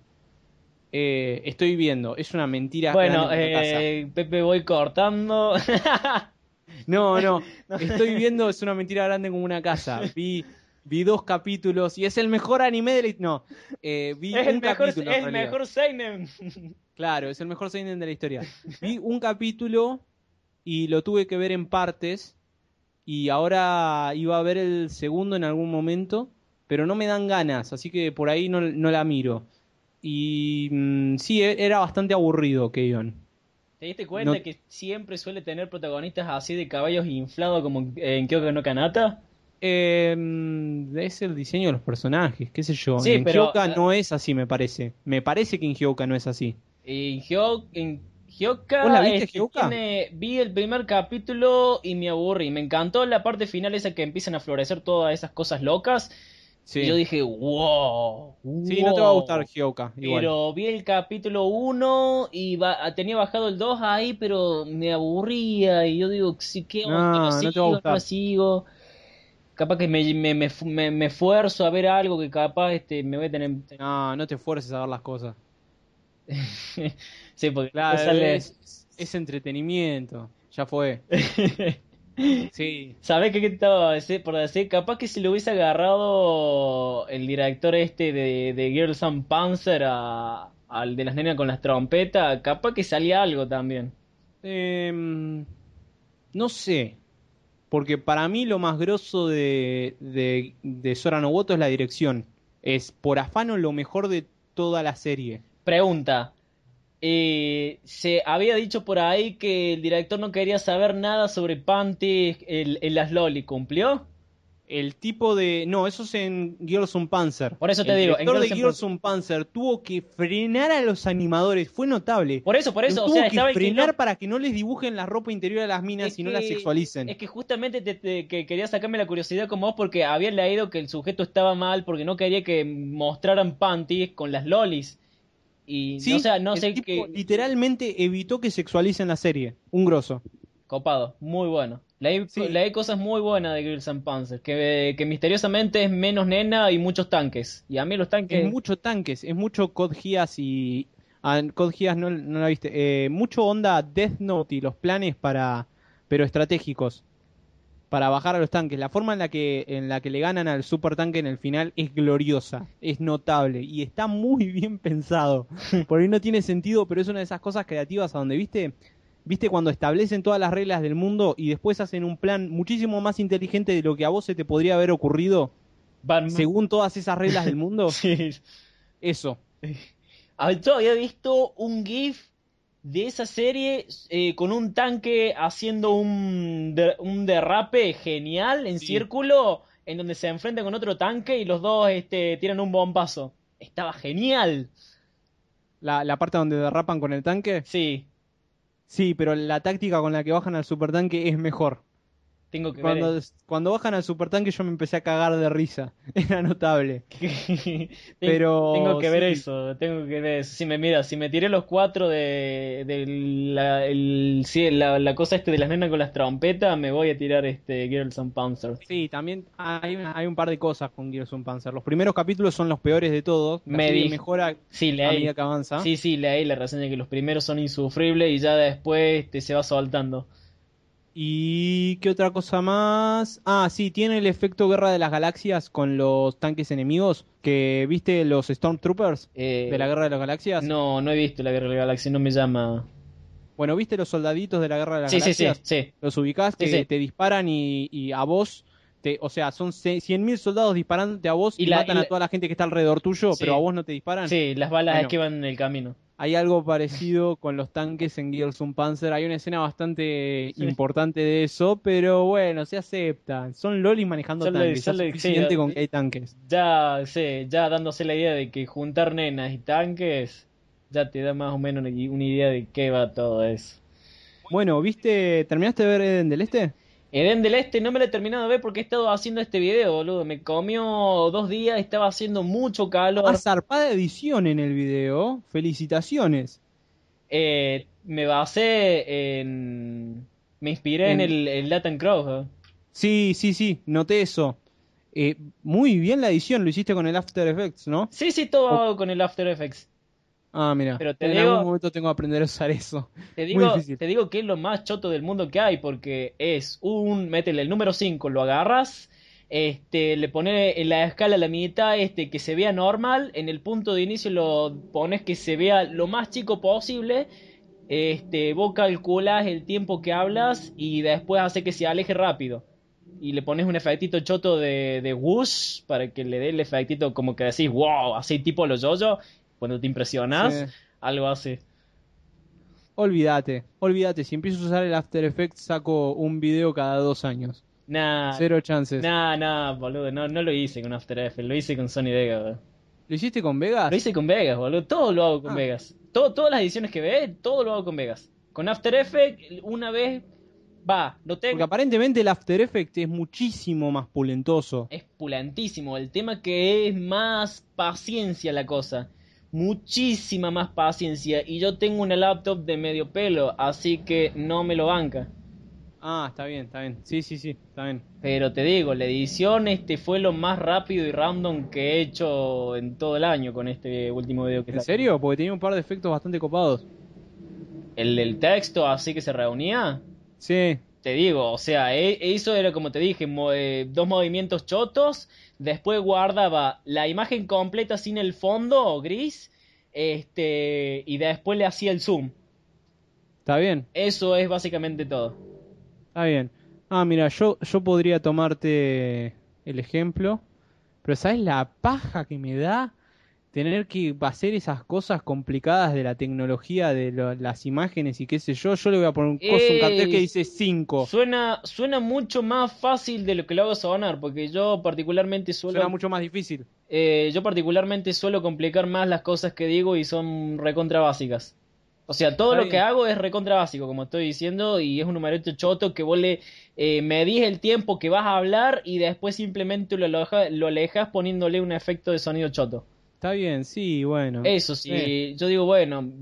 Eh, estoy viendo, es una mentira. Bueno, eh, Pepe, voy cortando. No, no, estoy viendo, es una mentira grande como una casa. Vi, vi dos capítulos y es el mejor anime de la... No, eh, vi es un el mejor, capítulo. es el mejor seinen. Claro, es el mejor seinen de la historia. Vi un capítulo y lo tuve que ver en partes y ahora iba a ver el segundo en algún momento, pero no me dan ganas, así que por ahí no, no la miro. Y mm, sí, e- era bastante aburrido Keion. ¿Te diste cuenta No- que siempre suele tener protagonistas así de caballos inflados como en Kyoko no Kanata? Eh, mm, es el diseño de los personajes, qué sé yo. Sí, en pero- Hyoka no es así, me parece. Me parece que en Hyoka no es así. En Hyo- en Hyoka, ¿Vos la viste, este, Hyoka? tiene- vi el primer capítulo y me aburrí. Me encantó la parte final esa que empiezan a florecer todas esas cosas locas. Sí, Y yo dije, wow. Sí, no te va a wow". gustar Hyoka, igual. Pero vi el capítulo 1 y ba- tenía bajado el 2 ahí, pero me aburría. Y yo digo, sí, ¿qué onda? No, ¿Lo no te va a sigo? ¿No sigo? Capaz que me, me, me, me- esfuerzo a ver algo que capaz este, me voy a tener... No, no te esfuerces a ver las cosas. sí, porque Claro, es entretenimiento. Ya fue. Sí. ¿Sabés qué, estaba por decir? Capaz que si lo hubiese agarrado el director este de, de Girls and Panzer a- al de las nenas con las trompetas, capaz que salía algo también. Em, no sé. Porque para mí lo más grosso de, de, de Sora Noboto es la dirección. Es por afano lo mejor de toda la serie. Pregunta. Eh, se había dicho por ahí que el director no quería saber nada sobre Panty en, en las Loli. ¿Cumplió? El tipo de... No, eso es en Girls on Panzer. Por eso te el digo, en director de Girls on Girls on Panzer tuvo que frenar a los animadores. Fue notable. Por eso, por eso. O tuvo sea, que el frenar no- para que no les dibujen la ropa interior a las minas Es y no las sexualicen. Es que justamente te, te- que quería sacarme la curiosidad como vos porque había leído que el sujeto estaba mal porque no quería que mostraran panties con las lolis. Y, Sí, o sea, no el sé tipo qué... literalmente evitó que sexualicen la serie. Un grosso. Copado, muy bueno. Leí, Sí. leí cosas muy buenas de Girls and Panzer, que, que misteriosamente es menos nena y muchos tanques. Y a mí los tanques... Es mucho tanques, es mucho Code Geass y. Ah, Code Geass no, no la viste. Eh, mucho onda Death Note y los planes para. pero estratégicos. Para bajar a los tanques. La forma en la que en la que le ganan al super tanque en el final es gloriosa, es notable y está muy bien pensado. Por ahí no tiene sentido, pero es una de esas cosas creativas a donde, viste, viste cuando establecen todas las reglas del mundo y después hacen un plan muchísimo más inteligente de lo que a vos se te podría haber ocurrido Van- según todas esas reglas del mundo. Sí. Eso. Yo había visto un GIF de esa serie eh, con un tanque haciendo un, de- un derrape genial en Sí. círculo en donde se enfrenta con otro tanque y los dos este, tiran un bombazo. Estaba genial. La, la parte donde derrapan con el tanque. Sí. Sí, pero la táctica con la que bajan al supertanque es mejor. Tengo que Cuando, ver. cuando bajan al supertanque yo me empecé a cagar de risa. Era notable. Pero, tengo que ver sí. eso, tengo que ver eso. Si me mira, si me tiré los cuatro de, de la, el- sí, la, la cosa este de las nenas con las trompetas, me voy a tirar este Girls on Panzer. Sí, también hay, hay un par de cosas con Gears of Panzer. Los primeros capítulos son los peores de todos. La Me di- mejora Sí, a leí. medida que avanza. Sí, sí, leí la reseña que los primeros son insufribles y ya después este, se va soltando. ¿Y qué otra cosa más? Ah, sí, tiene el efecto Guerra de las Galaxias con los tanques enemigos. Que viste los Stormtroopers Eh, de la Guerra de las Galaxias. No, no he visto la Guerra de la Galaxia, no me llama. Bueno, ¿viste los soldaditos de la Guerra de las Sí, sí, sí, Galaxias? sí. Los ubicás Sí, que sí. te disparan y, y a vos, te, o sea, son ce- 100.000 soldados disparándote a vos y, Y la- matan y a toda la gente que está alrededor tuyo, Sí. pero a vos no te disparan. Sí, las balas Bueno. es que van en el camino. Hay algo parecido con los tanques en Gears of Panzer. Hay una escena bastante Sí. importante de eso, pero bueno, se acepta. Son lolis manejando tanques. ya es suficiente sí, con eh, que hay tanques. Ya, sí, ya dándose la idea de que juntar nenas y tanques, ya te da más o menos una, una idea de qué va todo eso. Bueno, ¿viste? ¿Terminaste de ver Eden del Este? Eden del Este no me lo he terminado de ver porque he estado haciendo este video, boludo. Me comió dos días, estaba haciendo mucho calor. Ah, zarpada edición en el video. Felicitaciones. Eh, me basé en... Me inspiré en, En- el, el Latin Crow. ¿eh? Sí, sí, sí, noté eso. Eh, muy bien la edición, lo hiciste con el After Effects, ¿no? Sí, sí, todo hago con el After Effects. Ah, mira. Pero te en digo- algún momento tengo que aprender a usar eso. Te digo, te digo que es lo más choto del mundo que hay, porque es un, métele el número 5, lo agarras, este, le pones en la escala la mitad, este, que se vea normal, en el punto de inicio lo pones que se vea lo más chico posible, este, vos calculas el tiempo que hablas y después hace que se aleje rápido. Y le pones un efectito choto de, de whoosh para que le dé el efectito como que decís, wow, así tipo los yoyo, cuando te impresionas, Sí. algo así. Olvídate, olvídate. Si empiezo a usar el After Effects, saco un video cada dos años. Nah, Cero chances. Nah, nah, boludo, no, no lo hice con After Effects, lo hice con Sony Vegas, boludo. ¿Lo hiciste con Vegas? Lo hice con Vegas, boludo, todo lo hago con Ah. Vegas. Todo, todas las ediciones que ves, todo lo hago con Vegas. Con After Effects, una vez, va, lo Porque tengo. aparentemente el After Effects es muchísimo más pulentoso. Es pulantísimo, el tema que es más paciencia la cosa. Muchísima más paciencia. Y yo tengo una laptop de medio pelo, así que no me lo banca. Ah, está bien, está bien. Sí, sí, sí, está bien. Pero te digo, la edición este fue lo más rápido y random que he hecho en todo el año con este último video que ¿En saqué. serio? Porque tenía un par de efectos bastante copados. El del texto así que se reunía, Sí, te digo, o sea, e- eso era como te dije, eh, dos movimientos chotos, después guardaba la imagen completa sin el fondo gris, este, y después le hacía el zoom. está bien, Eso es básicamente todo. está bien. Ah, mira, yo, yo podría tomarte el ejemplo, pero ¿sabes la paja que me da tener que hacer esas cosas complicadas de la tecnología de lo- las imágenes y qué sé yo? Yo le voy a poner un, coso, un cartel que Eh, dice 5. Suena, suena mucho más fácil de lo que lo hago sonar, porque yo particularmente suelo Suena mucho más difícil. Eh, yo particularmente suelo complicar más las cosas que digo y son recontra básicas. O sea, todo lo que hago es recontra básico, como estoy diciendo, y es un numerito choto que vos le eh, medís el tiempo que vas a hablar y después simplemente lo, aloja- lo alejas poniéndole un efecto de sonido choto. Está bien, sí, bueno. Eso sí, Eh, yo digo, bueno,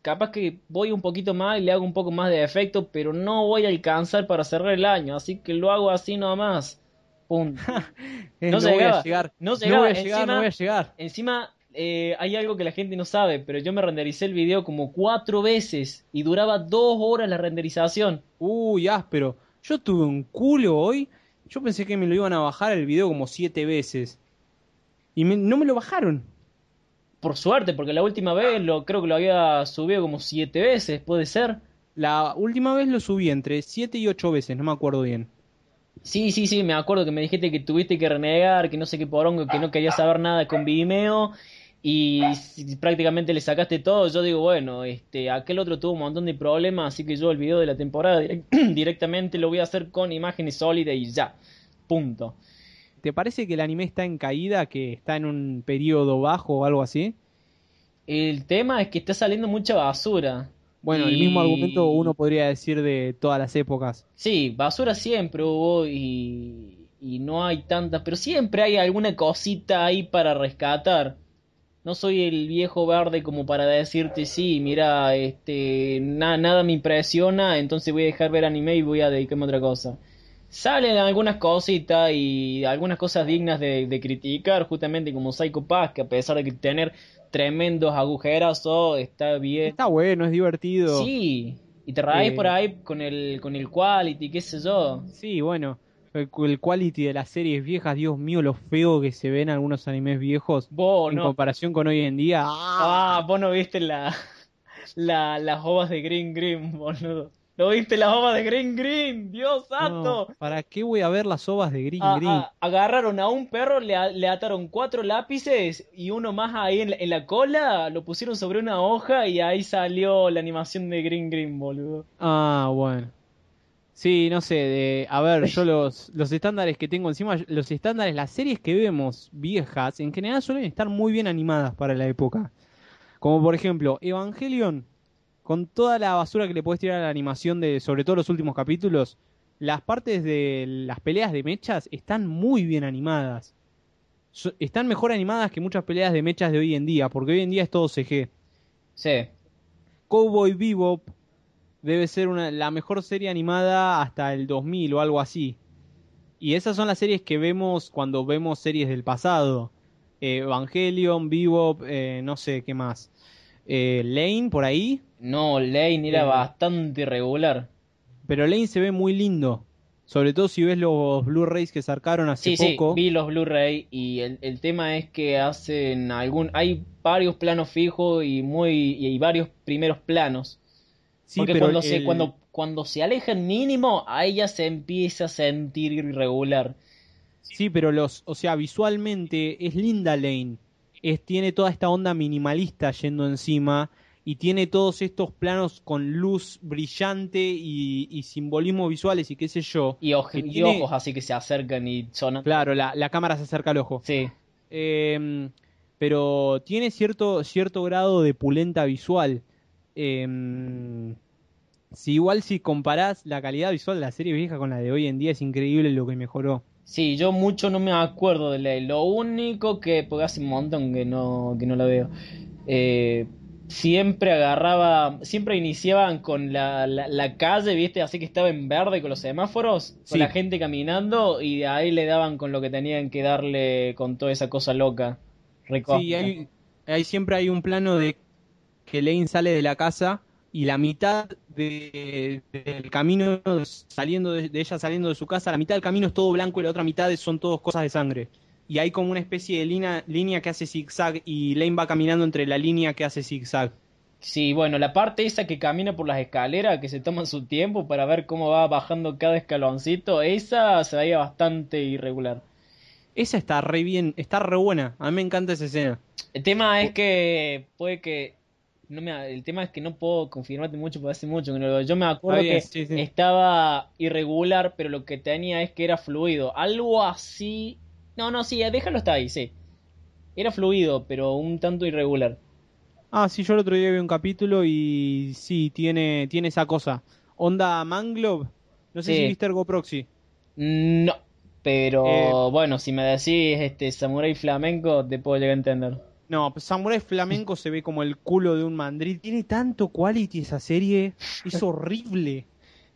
capaz que voy un poquito más y le hago un poco más de efecto, pero no voy a alcanzar para cerrar el año, así que lo hago así nomás. Punto. eh, no no, voy a llegar. no voy a llegar, encima- no voy a llegar. Encima, eh, hay algo que la gente no sabe, pero yo me rendericé el video como cuatro veces y duraba dos horas la renderización. Uy, áspero. Yo tuve un culo hoy. Yo pensé que me lo iban a bajar el video como siete veces. Y me- no me lo bajaron. Por suerte, porque la última vez lo creo que lo había subido como siete veces, puede ser. La última vez lo subí entre siete y ocho veces, no me acuerdo bien. Sí, sí, sí, me acuerdo que me dijiste que tuviste que renegar, que no sé qué porongo, que no querías saber nada con Vimeo y si prácticamente le sacaste todo. Yo digo, bueno, este, aquel otro tuvo un montón de problemas, así que yo el video de la temporada direct- directamente lo voy a hacer con imágenes sólidas y ya. Punto. ¿Te parece que el anime está en caída, que está en un periodo bajo o algo así? El tema es que está saliendo mucha basura. Bueno, el mismo argumento uno podría decir de todas las épocas. Sí, basura siempre hubo y, y no hay tantas, pero siempre hay alguna cosita ahí para rescatar. No soy el viejo verde como para decirte, sí, mira, este, na- nada me impresiona, entonces voy a dejar ver anime y voy a dedicarme a otra cosa. Salen algunas cositas y algunas cosas dignas de, de criticar, justamente como Psycho Pass, que a pesar de que tener tremendos agujerazos, está bien. Está bueno, es divertido. Sí, y te raes Eh. por ahí con el, con el quality, qué sé yo. Sí, bueno, el, el quality de las series viejas, Dios mío, lo feo que se ven algunos animes viejos Vos en no. comparación con hoy en día. ¡ah! Ah, vos no viste la, la, las ovas de Green Green, boludo. ¿No viste las ovas de Green Green? Dios santo. No, ¿Para qué voy a ver las ovas de Green Ah, Green? ah, agarraron a un perro, le ataron cuatro lápices y uno más ahí en la, en la cola, lo pusieron sobre una hoja y ahí salió la animación de Green Green, boludo. Ah, bueno. Sí, no sé, de, a ver, yo los, los estándares que tengo encima, los estándares, las series que vemos viejas, en general suelen estar muy bien animadas para la época. Como por ejemplo, Evangelion, con toda la basura que le puedes tirar a la animación de, sobre todo los últimos capítulos, las partes de las peleas de mechas están muy bien animadas. So- están mejor animadas que muchas peleas de mechas de hoy en día, porque hoy en día es todo CG. Sí. Cowboy Bebop debe ser una, la mejor serie animada hasta el 2000 o algo así. Y esas son las series que vemos cuando vemos series del pasado. Eh, Evangelion, Bebop, eh, no sé qué más. Eh, Lane por ahí, No, Lane era Eh. bastante irregular. pero Lane se ve muy lindo. Sobre todo si ves los Blu-rays que sacaron hace Sí, poco. sí, vi los Blu-ray y el, el tema es que hacen algún, hay varios planos fijos y muy y, varios primeros planos. Sí, Porque pero cuando se cuando cuando se alejan mínimo, ahí ya se empieza a sentir irregular. Sí, pero los, o sea, visualmente es linda Lane. Es, tiene toda esta onda minimalista yendo encima y tiene todos estos planos con luz brillante y, y simbolismos visuales y qué sé yo. Y, tiene- ojos así que se acercan y sonan. Claro, la, la cámara se acerca al ojo. Sí. Eh, pero tiene cierto, cierto grado de pulenta visual. Eh, si igual si comparás la calidad visual de la serie vieja con la de hoy en día es increíble lo que mejoró. Sí, yo mucho no me acuerdo de Ley. Lo único que, porque hace un montón que no, que no la veo, eh, siempre agarraba, siempre iniciaban con la, la, la calle, ¿viste? Así que estaba en verde con los semáforos, con Sí. la gente caminando y de ahí le daban con lo que tenían que darle con toda esa cosa loca. Sí, hay, hay- siempre hay un plano de que Lane sale de la casa y la mitad de- del camino saliendo de, de ella saliendo de su casa, la mitad del camino es todo blanco y la otra mitad son todos cosas de sangre. Y hay como una especie de línea, línea que hace zigzag y Lane va caminando entre la línea que hace zigzag. Sí, bueno, la parte esa que camina por las escaleras, que se toma su tiempo para ver cómo va bajando cada escaloncito, esa se veía bastante irregular. Esa está re bien, está re buena. A mí me encanta esa escena. El tema es que puede que no me el tema es que no puedo confirmarte mucho porque hace mucho que no lo veo. Yo me acuerdo bien, que sí, sí. estaba irregular, pero lo que tenía es que era fluido, algo así. No, no, sí, déjalo hasta ahí, sí. Era fluido, pero un tanto irregular. Ah, sí, yo el otro día vi un capítulo y sí, tiene, tiene esa cosa. Onda Manglove. No sé Sí. si viste Ergo Proxy. No, pero Eh. bueno, si me decís este samurai flamenco te puedo llegar a entender. No, pues Samurai Flamenco se ve como el culo de un mandril. Tiene tanto quality esa serie. Es horrible.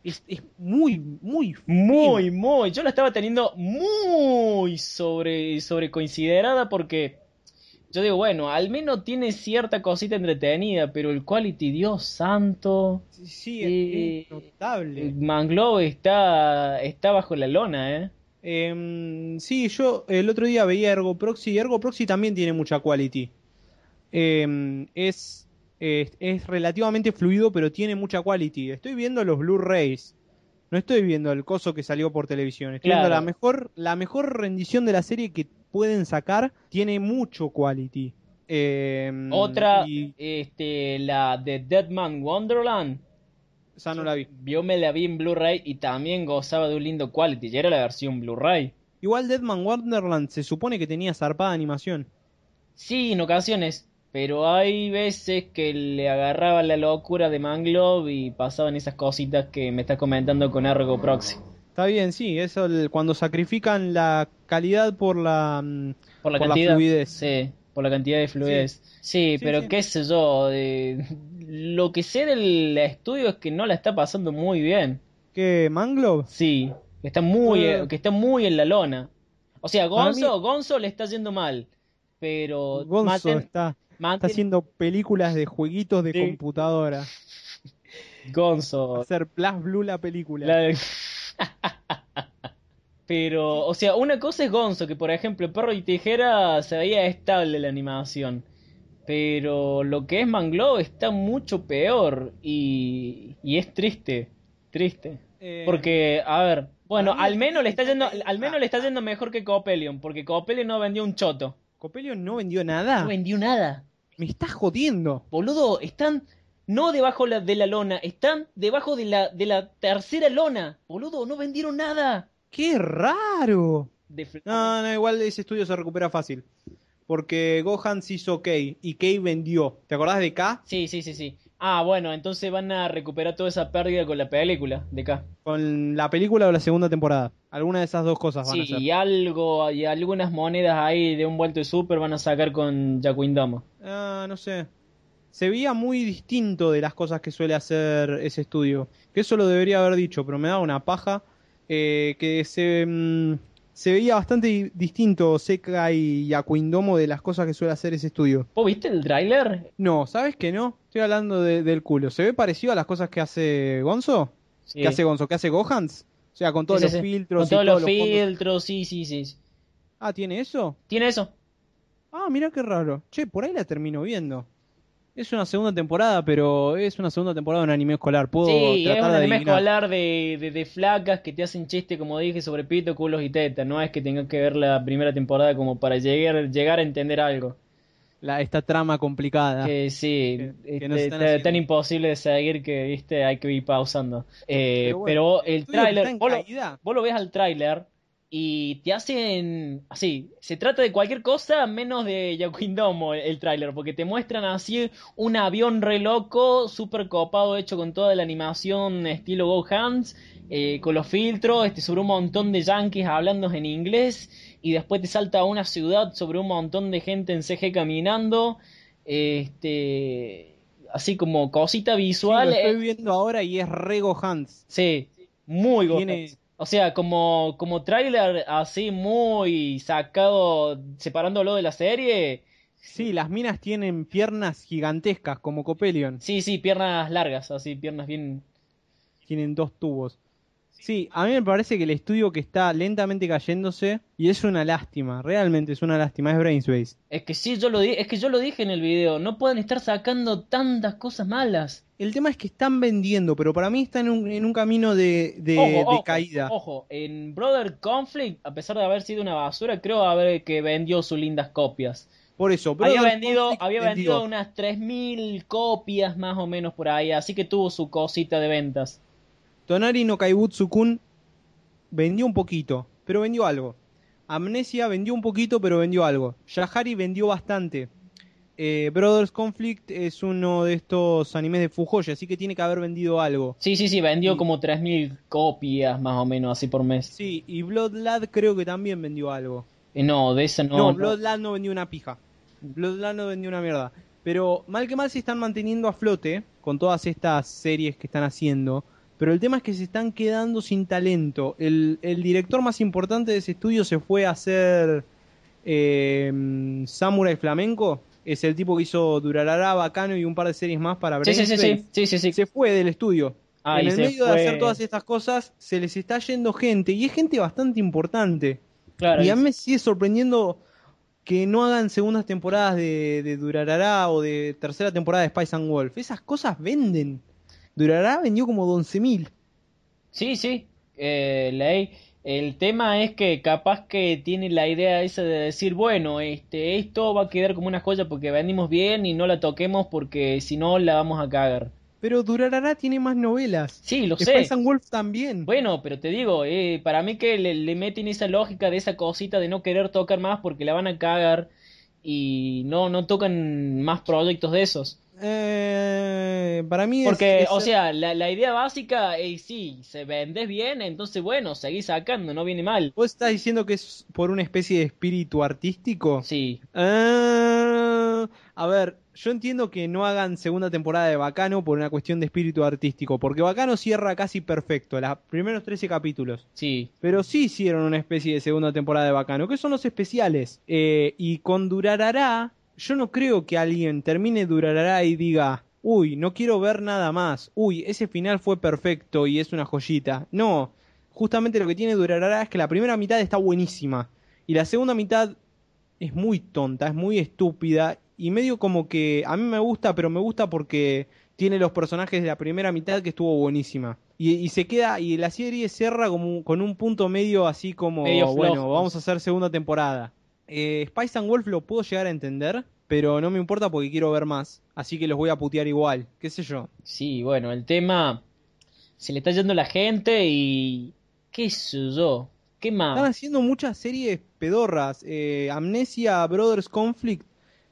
Es, es muy, muy Muy, muy. Yo la estaba teniendo muy sobre, sobre considerada porque yo digo, bueno, al menos tiene cierta cosita entretenida, pero el quality, Dios santo. Sí, Eh, es notable. Manglove está, está bajo la lona, ¿eh? Em, sí, yo el otro día veía Ergo Proxy. Ergo Proxy también tiene mucha quality. Em, es, es, es relativamente fluido, pero tiene mucha quality. Estoy viendo los Blu-rays. No estoy viendo el coso que salió por televisión. Estoy Claro. viendo la mejor, la mejor rendición de la serie que pueden sacar. Tiene mucho quality. Em, Otra, y este, la de Dead Man Wonderland. Esa no la vi. Yo me la vi en Blu-ray y también gozaba de un lindo quality. Ya era la versión Blu-ray. Igual Deadman Wonderland se supone que tenía zarpada animación. Sí, en ocasiones, pero hay veces que le agarraba la locura de Manglove y pasaban esas cositas que me estás comentando con Ergo Proxy. Está bien, sí, eso el- cuando sacrifican la calidad por la mm, Por la Por la cantidad. fluidez. Sí, por la cantidad de fluidez. Sí, Sí, pero sí. qué sé yo. eh, lo que sé del estudio es que no la está pasando muy bien. ¿Qué? ¿Manglove? Sí, que está muy, Eh. que está muy en la lona. O sea, Gonzo, mí- Gonzo le está yendo mal. Pero Gonzo Maten- está, está haciendo películas de jueguitos de Sí. computadora. Gonzo. Hacer Blast Blue la película. La- Pero, o sea, una cosa es Gonzo, que por ejemplo, Perro y Tijera se veía estable la animación. Pero lo que es Manglove está mucho peor y, y es triste, triste. Eh, Porque, a ver, bueno, al menos le está yendo, al menos le está yendo mejor que Copelion, porque Copelion no vendió un choto. Copelio no vendió nada. No vendió nada. Me estás jodiendo. Boludo, están no debajo la- de la lona, están debajo de la, de la tercera lona. Boludo, no vendieron nada. ¡Qué raro! De No, no, igual ese estudio se recupera fácil. Porque Gohan se hizo K y K vendió. ¿Te acordás de K? Sí, sí, sí, sí. Ah, bueno, entonces van a recuperar toda esa pérdida con la película de acá. Con la película o la segunda temporada. Alguna de esas dos cosas van a Sí, ser. y algo, y algunas monedas ahí de un vuelto de super van a sacar con Yakuindama. Ah, no sé. Se veía muy distinto de las cosas que suele hacer ese estudio. Que eso lo debería haber dicho, pero me da una paja. eh, que se, mm, se veía bastante di- distinto Seca y Yakuindomo de las cosas que suele hacer ese estudio. ¿Vos viste el tráiler? No, ¿sabes que no? Estoy hablando de- del culo. ¿Se ve parecido a las cosas que hace Gonzo? Sí. ¿Qué hace Gonzo? ¿Qué hace Gohans? O sea, con todos Sí, sí, los filtros Con y todos los fondos. filtros, sí, sí, sí. Ah, ¿tiene eso? Tiene eso. Ah, mira qué raro. Che, por ahí la termino viendo. Es una segunda temporada, pero es una segunda temporada de un anime escolar. Puedo Sí, es un anime escolar de, de, de flacas que te hacen chiste, como dije, sobre pito, culos y tetas. No es que tengas que ver la primera temporada como para llegar, llegar a entender algo. La, esta trama complicada. Que sí, Que- que este, tan imposible de seguir que, viste, hay que ir pausando. Eh, Pero pero, bueno, el el tráiler, vos, vos lo ves al tráiler y te hacen así, se trata de cualquier cosa menos de Yakuindomo el, el tráiler, porque te muestran así un avión re loco, super copado, hecho con toda la animación estilo Gohans, eh, con los filtros, este, sobre un montón de yankees hablando en inglés, y después te salta a una ciudad sobre un montón de gente en CG caminando, este, así como cosita Sí, visual. lo estoy viendo ahora y es Rego Hans. Sí, muy Tiene- Gohan. O sea, como, como tráiler así muy sacado, separándolo de la serie. Sí, las minas tienen piernas gigantescas como Copelion. Sí, sí, piernas largas, así, piernas bien... Tienen dos tubos. Sí, a mí me parece que el estudio que está lentamente cayéndose, y es una lástima, realmente es una lástima, es Brainspace. Es que sí, yo lo di- es que yo lo dije en el video, no pueden estar sacando tantas cosas malas. El tema es que están vendiendo, pero para mí está en un, en un camino de, de, ojo, de ojo, caída. Ojo, en Brother Conflict, a pesar de haber sido una basura, creo haber que vendió sus lindas copias. Por eso, había Brother vendido, Conflict había vendió. vendido unas 3.000 copias más o menos por ahí, así que tuvo su cosita de ventas. Tonari no Kaibutsu-kun vendió un poquito, pero vendió algo. Amnesia vendió un poquito, pero vendió algo. Yahari vendió bastante. Eh, Brothers Conflict es uno de estos animes de Fujoshi, así que tiene que haber vendido algo. Sí, sí, sí, vendió Y- como 3.000 copias más o menos así por mes. Sí, y Blood Lad creo que también vendió algo. Eh, no, de esa no. No, no. Blood Lad no vendió una pija. Blood Lad no vendió una mierda. Pero mal que mal se están manteniendo a flote con todas estas series que están haciendo. Pero el tema es que se están quedando sin talento. El, el director más importante de ese estudio se fue a hacer eh, Samurai Flamenco. Es el tipo que hizo Durarara, Bacano y un par de series más para Sí, sí, sí, sí, sí. Se fue del estudio. Ah, en el medio de hacer todas estas cosas, se les está yendo gente. Y es gente bastante importante. Claro, Y a mí me sigue sorprendiendo que no hagan segundas temporadas de, de Durarara o de tercera temporada de Spice and Wolf. Esas cosas venden. Durarara vendió como 11.000. Sí, sí, eh, ley. El tema es que capaz que tiene la idea esa de decir, bueno, este, esto va a quedar como una joya porque vendimos bien y no la toquemos porque si no la vamos a cagar. Pero Durarara tiene más novelas. Sí, lo sé. And Wolf también. Bueno, pero te digo, eh, para mí que le, le meten esa lógica de esa cosita de no querer tocar más porque la van a cagar y no, no tocan más proyectos de esos. Eh, para mí es- Porque, es- o sea, la, la idea básica es sí, se vendes bien, entonces bueno, seguís sacando, no viene mal. ¿Vos estás diciendo que es por una especie de espíritu artístico? Sí, Ah, a ver, yo entiendo que no hagan segunda temporada de Bacano por una cuestión de espíritu artístico, porque Bacano cierra casi perfecto, los primeros 13 capítulos. sí. Pero sí hicieron una especie de segunda temporada de Bacano, que son los especiales. Eh, y con Durarará, yo no creo que alguien termine Durarará y diga, uy, no quiero ver nada más, uy, ese final fue perfecto y es una joyita. No, justamente lo que tiene Durarará es que la primera mitad está buenísima y la segunda mitad es muy tonta, es muy estúpida y medio como que a mí me gusta, pero me gusta porque tiene los personajes de la primera mitad que estuvo buenísima. Y, y se queda, y la serie cierra como, con un punto medio así como, Medio bueno, vamos a hacer segunda temporada. Eh, Spice and Wolf lo puedo llegar a entender, pero no me importa porque quiero ver más. Así que los voy a putear igual, qué sé yo. Sí, bueno, el tema se le está yendo la gente y qué sé yo, qué Están más. haciendo muchas series pedorras. Eh, Amnesia Brothers Conflict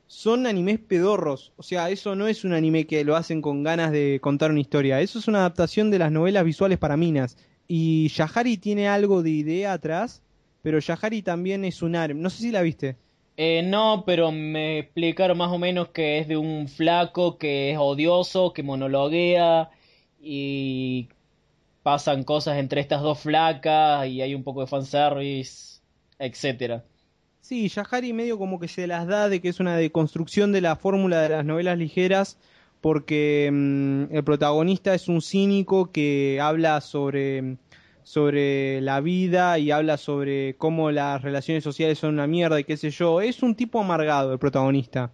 son animes pedorros. O sea, eso no es un anime que lo hacen con ganas de contar una historia. Eso es una adaptación de las novelas visuales para minas. Y Yahari tiene algo de idea atrás, pero Yahari también es un harem. No sé si la viste. Eh, no, pero me explicaron más o menos que es de un flaco que es odioso, que monologuea y pasan cosas entre estas dos flacas y hay un poco de fanservice, etcétera. Sí, Yahari medio como que se las da de que es una deconstrucción de la fórmula de las novelas ligeras porque mm, el protagonista es un cínico que habla sobre, sobre la vida y habla sobre cómo las relaciones sociales son una mierda y qué sé yo. Es un tipo amargado el protagonista.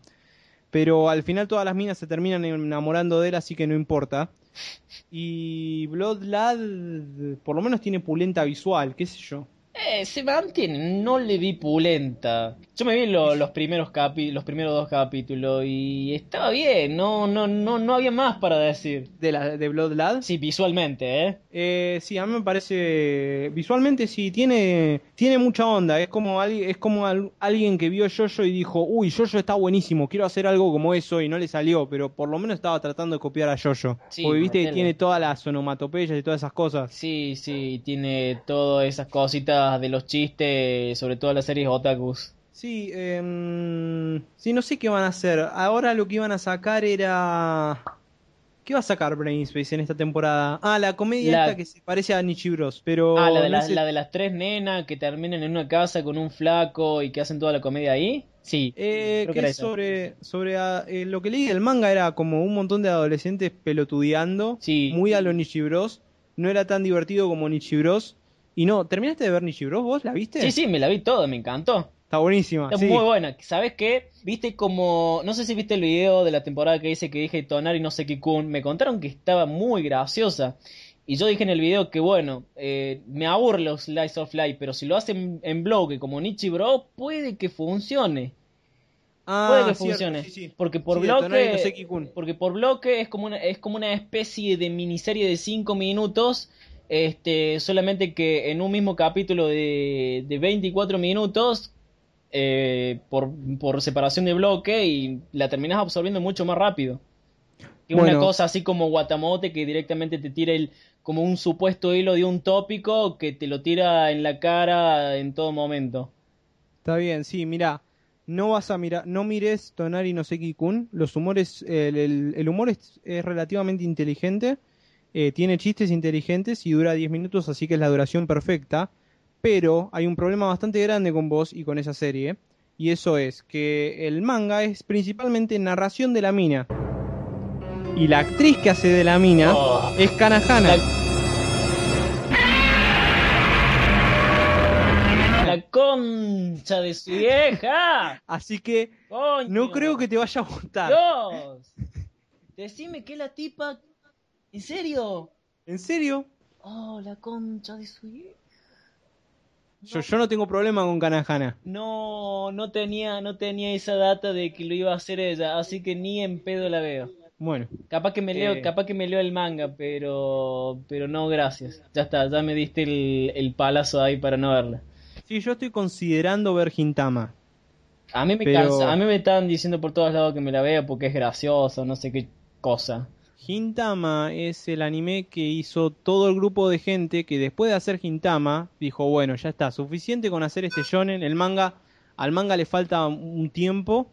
Pero al final todas las minas se terminan enamorando de él, así que no importa. Y Blood Lad por lo menos tiene pulenta visual, qué sé yo. Eh, se mantiene, no le vi pulenta. Yo me vi lo- los primeros capi, los primeros dos capítulos y estaba bien, no, no, no, no había más para decir. De, la, de Blood Lad. Sí, visualmente, ¿eh? Eh, sí, a mí me parece visualmente sí tiene tiene mucha onda. Es como alguien es como al- alguien que vio Jojo y dijo, uy, Jojo está buenísimo, quiero hacer algo como eso y no le salió, pero por lo menos estaba tratando de copiar a Jojo. Sí, Porque viste que tiene todas las onomatopeyas y todas esas cosas. Sí, sí, tiene todas esas cositas de los chistes, sobre todo las series otakus. Sí, em, sí, no sé qué van a hacer. Ahora lo que iban a sacar era ¿Qué va a sacar Brainspace en esta temporada? Ah, la comedia La- esta que se parece a Nichi Bros, pero Ah, la de, no sé- la de las tres nenas que terminan en una casa con un flaco y que hacen toda la comedia ahí. Sí, Eh, creo que que era es esa. sobre, sobre ah, eh, lo que leí del manga era como un montón de adolescentes pelotudeando, Sí. muy a lo Nichibros, no era tan divertido como Nichibros, y no, ¿terminaste de ver Nichibros vos? ¿La viste? Sí, sí, me la vi toda, me encantó. Está buenísima, Está sí. muy buena. ¿Sabes qué? Viste como. No sé si viste el video de la temporada que dice que dije Tonari no sé qué kun. Me contaron que estaba muy graciosa. Y yo dije en el video que bueno, eh, me aburren los Slice of Life, pero si lo hacen en bloque como Nichi Bro, puede que funcione. Ah, Puede que cierto, funcione. sí, sí. Porque por bloque. no porque por bloque es como una, es como una especie de miniserie de 5 minutos. Este, solamente que en un mismo capítulo de, de 24 minutos. eh, por, por separación de bloque y la terminas absorbiendo mucho más rápido. Que una cosa así como Guatamote que directamente te tira el como un supuesto hilo de un tópico que te lo tira en la cara en todo momento. Está bien, sí, mira, no vas a mirar, no mires Tonari no Seki-kun, los humores, el, el- el humor es, es relativamente inteligente, eh, tiene chistes inteligentes y dura 10 minutos, así que es la duración perfecta, pero hay un problema bastante grande con vos y con esa serie, y eso es que el manga es principalmente narración de la mina, y la actriz que hace de la mina Oh. es Kanahana. La concha de su vieja. Así que Coño. no creo que te vaya a gustar. Dios. Decime que la tipa. ¿En serio? ¿En serio? Oh, la concha de su. Yo, yo no tengo problema con Kanahana. No, no tenía, no tenía esa data de que lo iba a hacer ella, así que ni en pedo la veo. Bueno, Capaz que me leo, Eh. capaz que me leo el manga, pero, pero no, gracias. Ya está, ya me diste el, el palazo ahí para no verla. sí, yo estoy considerando ver Gintama. A mí me Pero- cansa, a mí me están diciendo por todos lados que me la vea porque es gracioso, no sé qué cosa. Gintama es el anime que hizo todo el grupo de gente que después de hacer Gintama dijo, bueno, ya está, suficiente con hacer este shonen, el manga, al manga le falta un tiempo,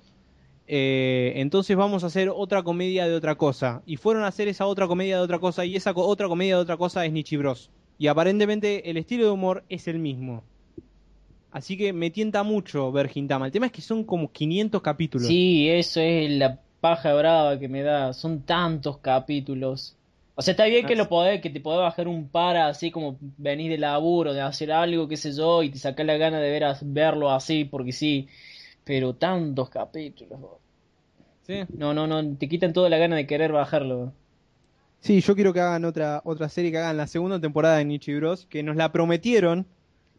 eh, entonces vamos a hacer otra comedia de otra cosa. Y fueron a hacer esa otra comedia de otra cosa y esa otra comedia de otra cosa es Nichi Bros. Y aparentemente el estilo de humor es el mismo. Así que me tienta mucho ver Gintama. El tema es que son como 500 capítulos. Sí, eso es la paja brava que me da. Son tantos capítulos. O sea, está bien que lo podés, que te podés bajar un par así como venís de laburo, de hacer algo, qué sé yo, y te sacás la gana de ver, verlo así, porque sí. Pero tantos capítulos. ¿Sí? No, no, no, te quitan toda la gana de querer bajarlo. Sí, yo quiero que hagan otra, otra serie, que hagan la segunda temporada de Nichi Bros, que nos la prometieron.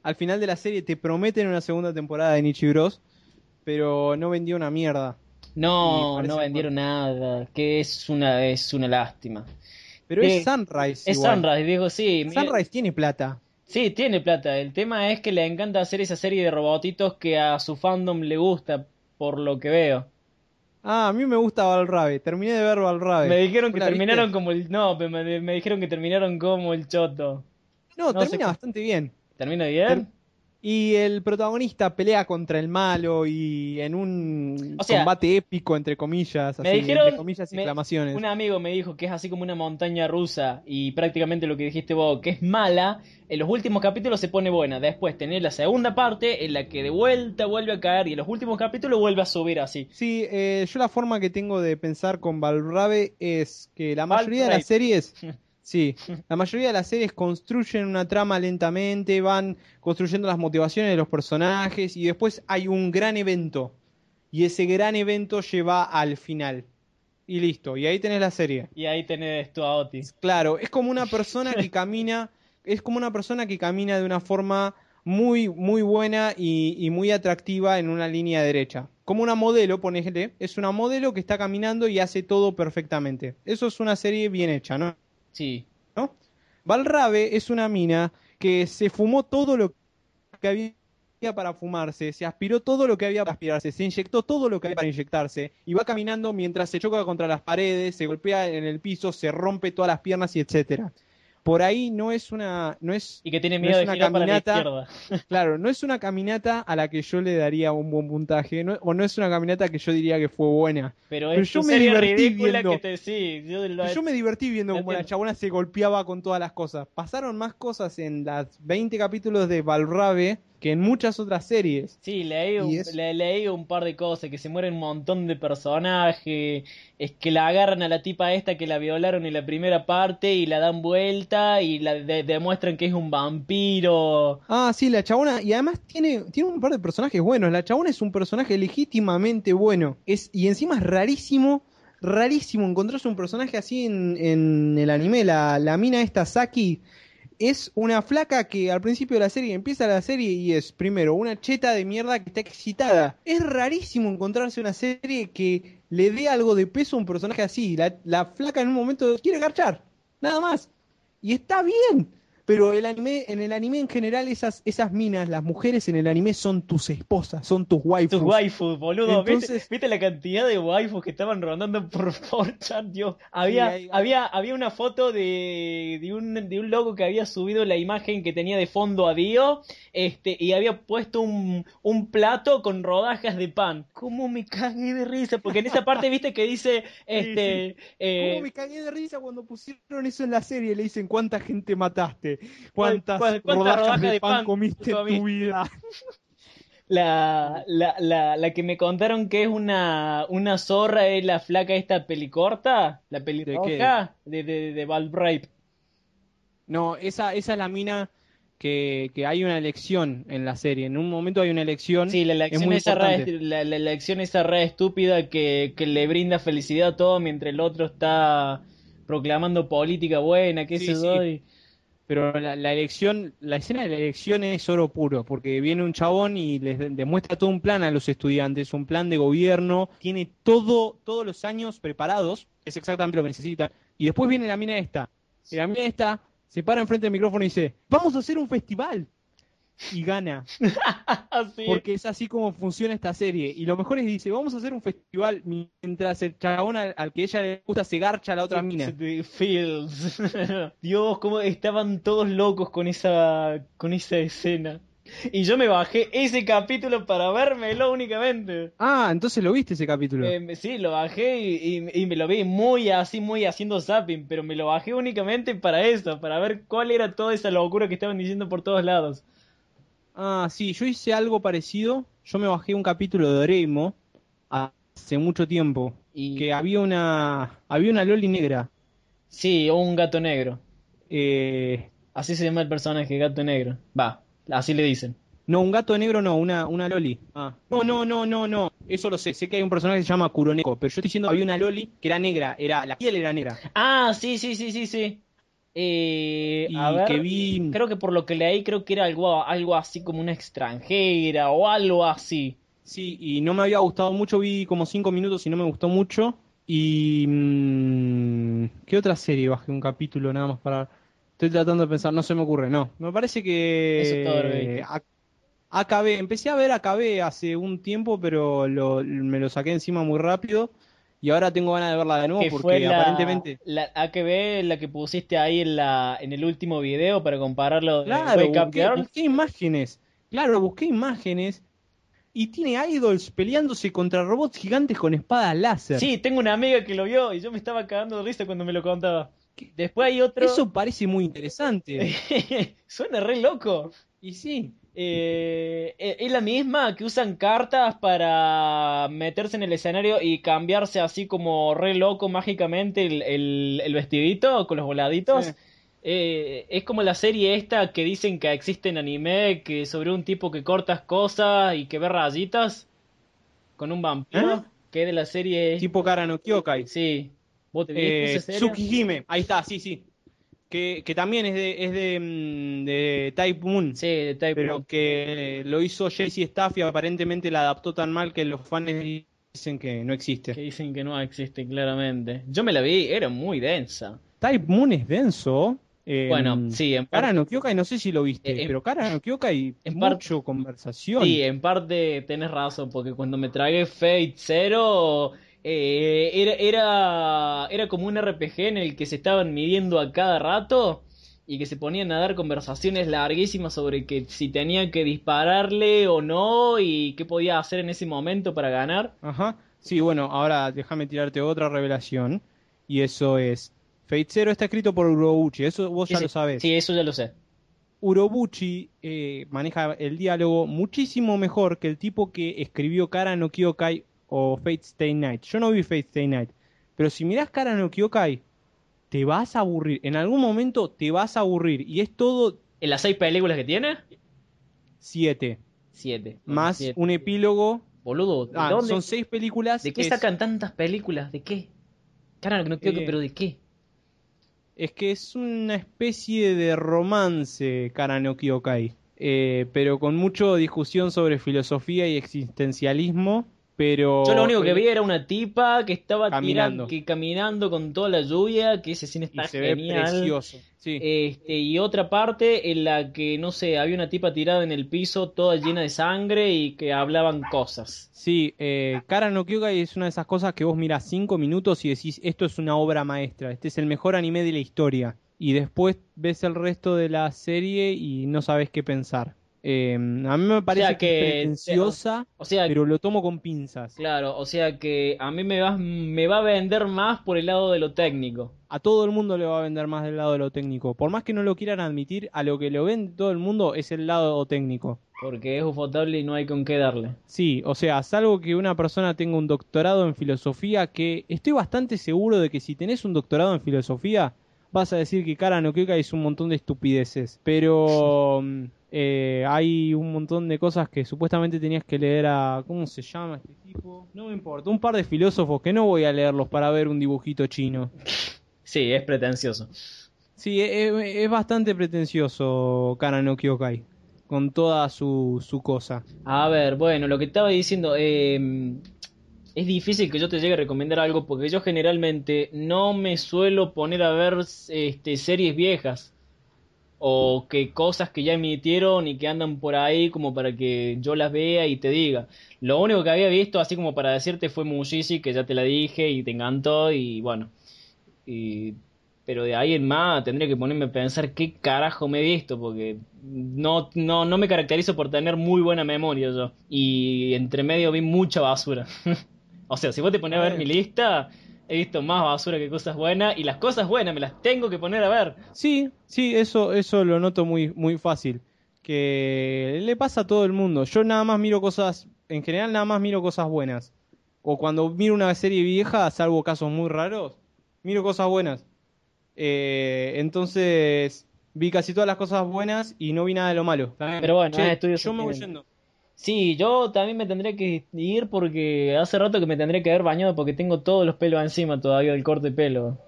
Al final de la serie te prometen una segunda temporada de Nichi Bros, pero no vendió una mierda. No, no vendieron nada, que es una, es una lástima. Pero es Sunrise. Es igual. Sunrise, digo, sí. Sunrise tiene plata. Sí, tiene plata. El tema es que le encanta hacer esa serie de robotitos que a su fandom le gusta, por lo que veo. Ah, a mí me gusta Valrabe. Terminé de ver Valrabe. Me dijeron que terminaron como el... No, me, me dijeron que terminaron como el choto. No, no termina sé bastante bien. ¿Termina bien? Y el protagonista pelea contra el malo y en un O sea, combate épico, entre comillas, Me así, dijeron... entre comillas, me- exclamaciones. un amigo me dijo que es así como una montaña rusa y prácticamente lo que dijiste vos, que es mala, en los últimos capítulos se pone buena. Después tenés la segunda parte en la que de vuelta vuelve a caer y en los últimos capítulos vuelve a subir así. Sí, eh, yo la forma que tengo de pensar con Valrabe es que la mayoría de las series, sí, la mayoría de las series construyen una trama lentamente, van construyendo las motivaciones de los personajes y después hay un gran evento y ese gran evento lleva al final y listo, y ahí tenés la serie. Y ahí tenés tu a Otis. Claro, es como una persona que camina, es como una persona que camina de una forma muy, muy buena y, y muy atractiva en una línea derecha. Como una modelo, ponele, es una modelo que está caminando y hace todo perfectamente. Eso es una serie bien hecha, ¿no? Sí. ¿No? Valrabe es una mina que se fumó todo lo que había para fumarse, se aspiró todo lo que había para aspirarse, se inyectó todo lo que había para inyectarse y va caminando mientras se choca contra las paredes, se golpea en el piso, se rompe todas las piernas y etcétera. Por ahí no es una, no es, Y que tiene No miedo de una girar para la caminata. claro, no es una caminata a la que yo le daría un buen puntaje, no- o no es una caminata que yo diría que fue buena. Pero yo me viendo. te sí, yo lo- Yo me divertí viendo cómo la chabona se golpeaba con todas las cosas. Pasaron más cosas en las 20 capítulos de Valrabe que en muchas otras series. Sí, leí un, Y es- le- leí un par de cosas, que se mueren un montón de personajes, es que la agarran a la tipa esta que la violaron en la primera parte y la dan vuelta y la de- demuestran que es un vampiro. Ah, sí, la chabona, y además tiene, tiene un par de personajes buenos. La chabona es un personaje legítimamente bueno. Es, y encima es rarísimo, rarísimo encontrarse un personaje así en, en el anime. La, la mina esta Saki es una flaca que al principio de la serie empieza la serie y es primero una cheta de mierda que está excitada. Es rarísimo encontrarse una serie que le dé algo de peso a un personaje así. La, la flaca en un momento quiere garchar, nada más. Y está bien. Pero el anime, en el anime en general, esas, esas minas, las mujeres en el anime son tus esposas, son tus waifus. Tus waifus, boludo. ¿Viste, Entonces- viste la cantidad de waifus que estaban rondando por 4chan, Dios? Había, hay- había, había una foto de, de, un, de un loco que había subido la imagen que tenía de fondo a Dio este, y había puesto un, un plato con rodajas de pan. ¿Cómo me cagué de risa? Porque en esa parte, viste, que dice, este, eh, ¿Cómo me cagué de risa cuando pusieron eso en la serie? Le dicen cuánta gente mataste, cuántas, ¿Cuál- cuántas rodajas rodajas de de pan, pan comiste en tu vida. La, la, la, la que me contaron que es una, una zorra es la flaca esta pelicorta, la pelirroja de, de, de Valbrave. No, esa, esa es la mina que, que hay una elección en la serie. En un momento hay una elección. Sí, la elección, muy esa importante. la, la elección esa re estúpida que, que le brinda felicidad a todo mientras el otro está proclamando política buena, qué Sí, sí. yo. Pero la, la elección, la escena de la elección es oro puro, porque viene un chabón y les de- demuestra todo un plan a los estudiantes, un plan de gobierno, tiene todo, todos los años preparados, es exactamente lo que necesitan. Y después viene la mina esta, y la mina esta se para enfrente del micrófono y dice, vamos a hacer un festival. Y gana. Porque es así como funciona esta serie. Y lo mejor es, dice, vamos a hacer un festival mientras el chabón al, al que ella le gusta se garcha a la otra mina. Fields. Dios, cómo estaban todos locos con esa con esa escena. Y yo me bajé ese capítulo para vérmelo únicamente. Ah, entonces lo viste ese capítulo. Eh, sí, lo bajé y, y- y me lo vi muy así, muy haciendo zapping, pero me lo bajé únicamente para eso, para ver cuál era toda esa locura que estaban diciendo por todos lados. Ah, sí, yo hice algo parecido. Yo me bajé un capítulo de Oreimo hace mucho tiempo. Y Que había una, había una Loli negra. sí, un gato negro. Eh, Así se llama el personaje, gato negro. Va, así le dicen. no, un gato negro no, una, una Loli. Ah. No, no, no, no, no. Eso lo sé. Sé que hay un personaje que se llama Kuroneko. Pero yo estoy diciendo había una Loli que era negra. Era, la piel era negra. Ah, sí, sí, sí, sí, sí. Eh, Y a ver, que vi- creo que por lo que leí, creo que era algo, algo así como una extranjera o algo así. Sí, y no me había gustado mucho, vi como cinco minutos y no me gustó mucho. Y... mm, ¿Qué otra serie bajé un capítulo nada más para... Estoy tratando de pensar, no se me ocurre, no. Me parece que... Eso es todo lo que viste. A- AKB, empecé a ver AKB hace un tiempo, pero lo- me lo saqué encima muy rápido. Y ahora tengo ganas de verla de nuevo que porque fue la, aparentemente... la AKB, la que pusiste ahí en la en el último video para compararlo de Claro, Up busqué, busqué imágenes. Claro, busqué imágenes. Y tiene idols peleándose contra robots gigantes con espadas láser. Sí, tengo una amiga que lo vio y yo me estaba cagando de risa cuando me lo contaba. Después hay otro. Eso parece muy interesante. Suena re loco. y sí. Eh, es la misma que usan cartas para meterse en el escenario y cambiarse así como re loco mágicamente el, el- el vestidito con los voladitos. Sí. Eh, es como la serie esta que dicen que existe en anime, que sobre un tipo que cortas cosas y que ve rayitas con un vampiro, ¿Eh? que es de la serie... Tipo Kara no Kyokai. Sí. ¿Vos te viste esa serie? Tsukihime. Ahí está, sí, sí. Que, que también es de, es de, mm, de Type Moon. Sí, de Type pero Moon. que lo hizo JC Staff y aparentemente la adaptó tan mal que los fans dicen que no existe. Que dicen que no existe claramente. Yo me la vi, era muy densa. Type Moon es denso. eh, Bueno, sí, en parte, no Kyokai, no sé si lo viste, Eh, en- pero Kara no Kyokai, en par- mucho conversación. sí, en parte tenés razón, porque cuando me tragué Fate Zero, eh, era, era, era como un RPG en el que se estaban midiendo a cada rato y que se ponían a dar conversaciones larguísimas sobre que si tenía que dispararle o no y qué podía hacer en ese momento para ganar. Ajá. Sí, bueno, ahora déjame tirarte otra revelación. Y eso es. Fate Zero está escrito por Urobuchi, eso vos ya Sí, lo sabes. Sí, eso ya lo sé. Urobuchi eh, maneja el diálogo muchísimo mejor que el tipo que escribió Kara no Kyokai o Fate Stay Night. Yo no vi Fate Stay Night, pero si mirás Kara no Kyokai, te vas a aburrir. En algún momento te vas a aburrir. Y es todo ¿En las seis películas que tiene? 7. Siete. Más Siete. un epílogo. Boludo, ¿de Ah, dónde? son seis películas. ¿De qué es- sacan tantas películas? ¿De qué? Cara, no creo que, Eh, pero ¿de qué? Es que es una especie de romance, Kara no Kyokai. Eh, pero con mucha discusión sobre filosofía y existencialismo. Pero. Yo lo único que vi era una tipa que estaba Caminando. tirando, que caminando con toda la lluvia, que ese cine Y está se ve genial. precioso. Sí. Este, y otra parte en la que, no sé, había una tipa tirada en el piso, toda llena de sangre y que hablaban cosas. Sí, eh, Kara no Kyokai es una de esas cosas que vos mirás cinco minutos y decís, esto es una obra maestra, este es el mejor anime de la historia. Y después ves el resto de la serie y no sabes qué pensar. Eh, a mí me parece sea que, pretenciosa, O sea, pero lo tomo con pinzas. claro, o sea que a mí me va, me va a vender más por el lado de lo técnico. A todo el mundo le va a vender más del lado de lo técnico. Por más que no lo quieran admitir, a lo que lo ven todo el mundo es el lado técnico. Porque es ufotable y no hay con qué darle. Sí, o sea, salvo que una persona tenga un doctorado en filosofía, que estoy bastante seguro de que si tenés un doctorado en filosofía, vas a decir que Kara no es un montón de estupideces. Pero eh, hay un montón de cosas que supuestamente tenías que leer a... ¿Cómo se llama este tipo? No me importa, un par de filósofos que no voy a leerlos para ver un dibujito chino. Sí, es pretencioso. Sí, es, es bastante pretencioso Kara no Kyokai, con toda su, su cosa. A ver, bueno, lo que estaba diciendo, eh, es difícil que yo te llegue a recomendar algo porque yo generalmente no me suelo poner a ver este, series viejas. O que cosas que ya emitieron y que andan por ahí como para que yo las vea y te diga. Lo único que había visto, así como para decirte, fue Mushishi, que ya te la dije y te encantó y bueno. Y, pero de ahí en más tendría que ponerme a pensar qué carajo me he visto, porque no, no, no me caracterizo por tener muy buena memoria yo. Y entre medio vi mucha basura. o sea, si vos te pones a ver mi lista, he visto más basura que cosas buenas y las cosas buenas me las tengo que poner a ver. Sí, sí, eso, eso lo noto muy, muy fácil. Que le pasa a todo el mundo. Yo nada más miro cosas, en general nada más miro cosas buenas. O cuando miro una serie vieja, salvo casos muy raros, miro cosas buenas. Eh, entonces vi casi todas las cosas buenas y no vi nada de lo malo. Pero bueno, che, yo me voy yendo. Sí, yo también me tendré que ir porque hace rato que me tendré que haber bañado porque tengo todos los pelos encima todavía del corte de pelo.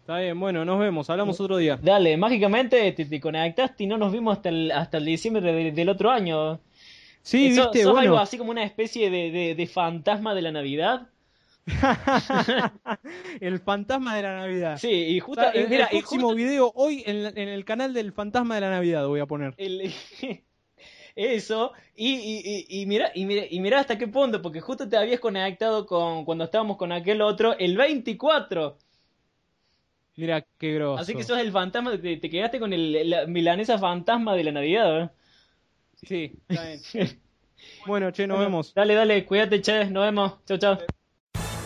Está bien, bueno, nos vemos, hablamos otro día. Dale, mágicamente te, conectaste y no nos vimos hasta el, hasta el diciembre del otro año. Sí, viste, ¿Sos algo así como una especie de, de, fantasma de la Navidad? el fantasma de la Navidad. Sí, y justo. mira, el próximo video hoy en, en, el canal del fantasma de la Navidad voy a poner. El, eso, y, y, y, mira, y, mira, y mira hasta qué punto, porque justo te habías conectado con cuando estábamos con aquel otro, el 24. Mira qué grosso. Así que sos el fantasma, te, te quedaste con el, la milanesa fantasma de la Navidad, ¿eh? Sí, está bien. bueno, che, nos vemos. Dale, dale, cuídate, che, nos vemos. Chao, chao.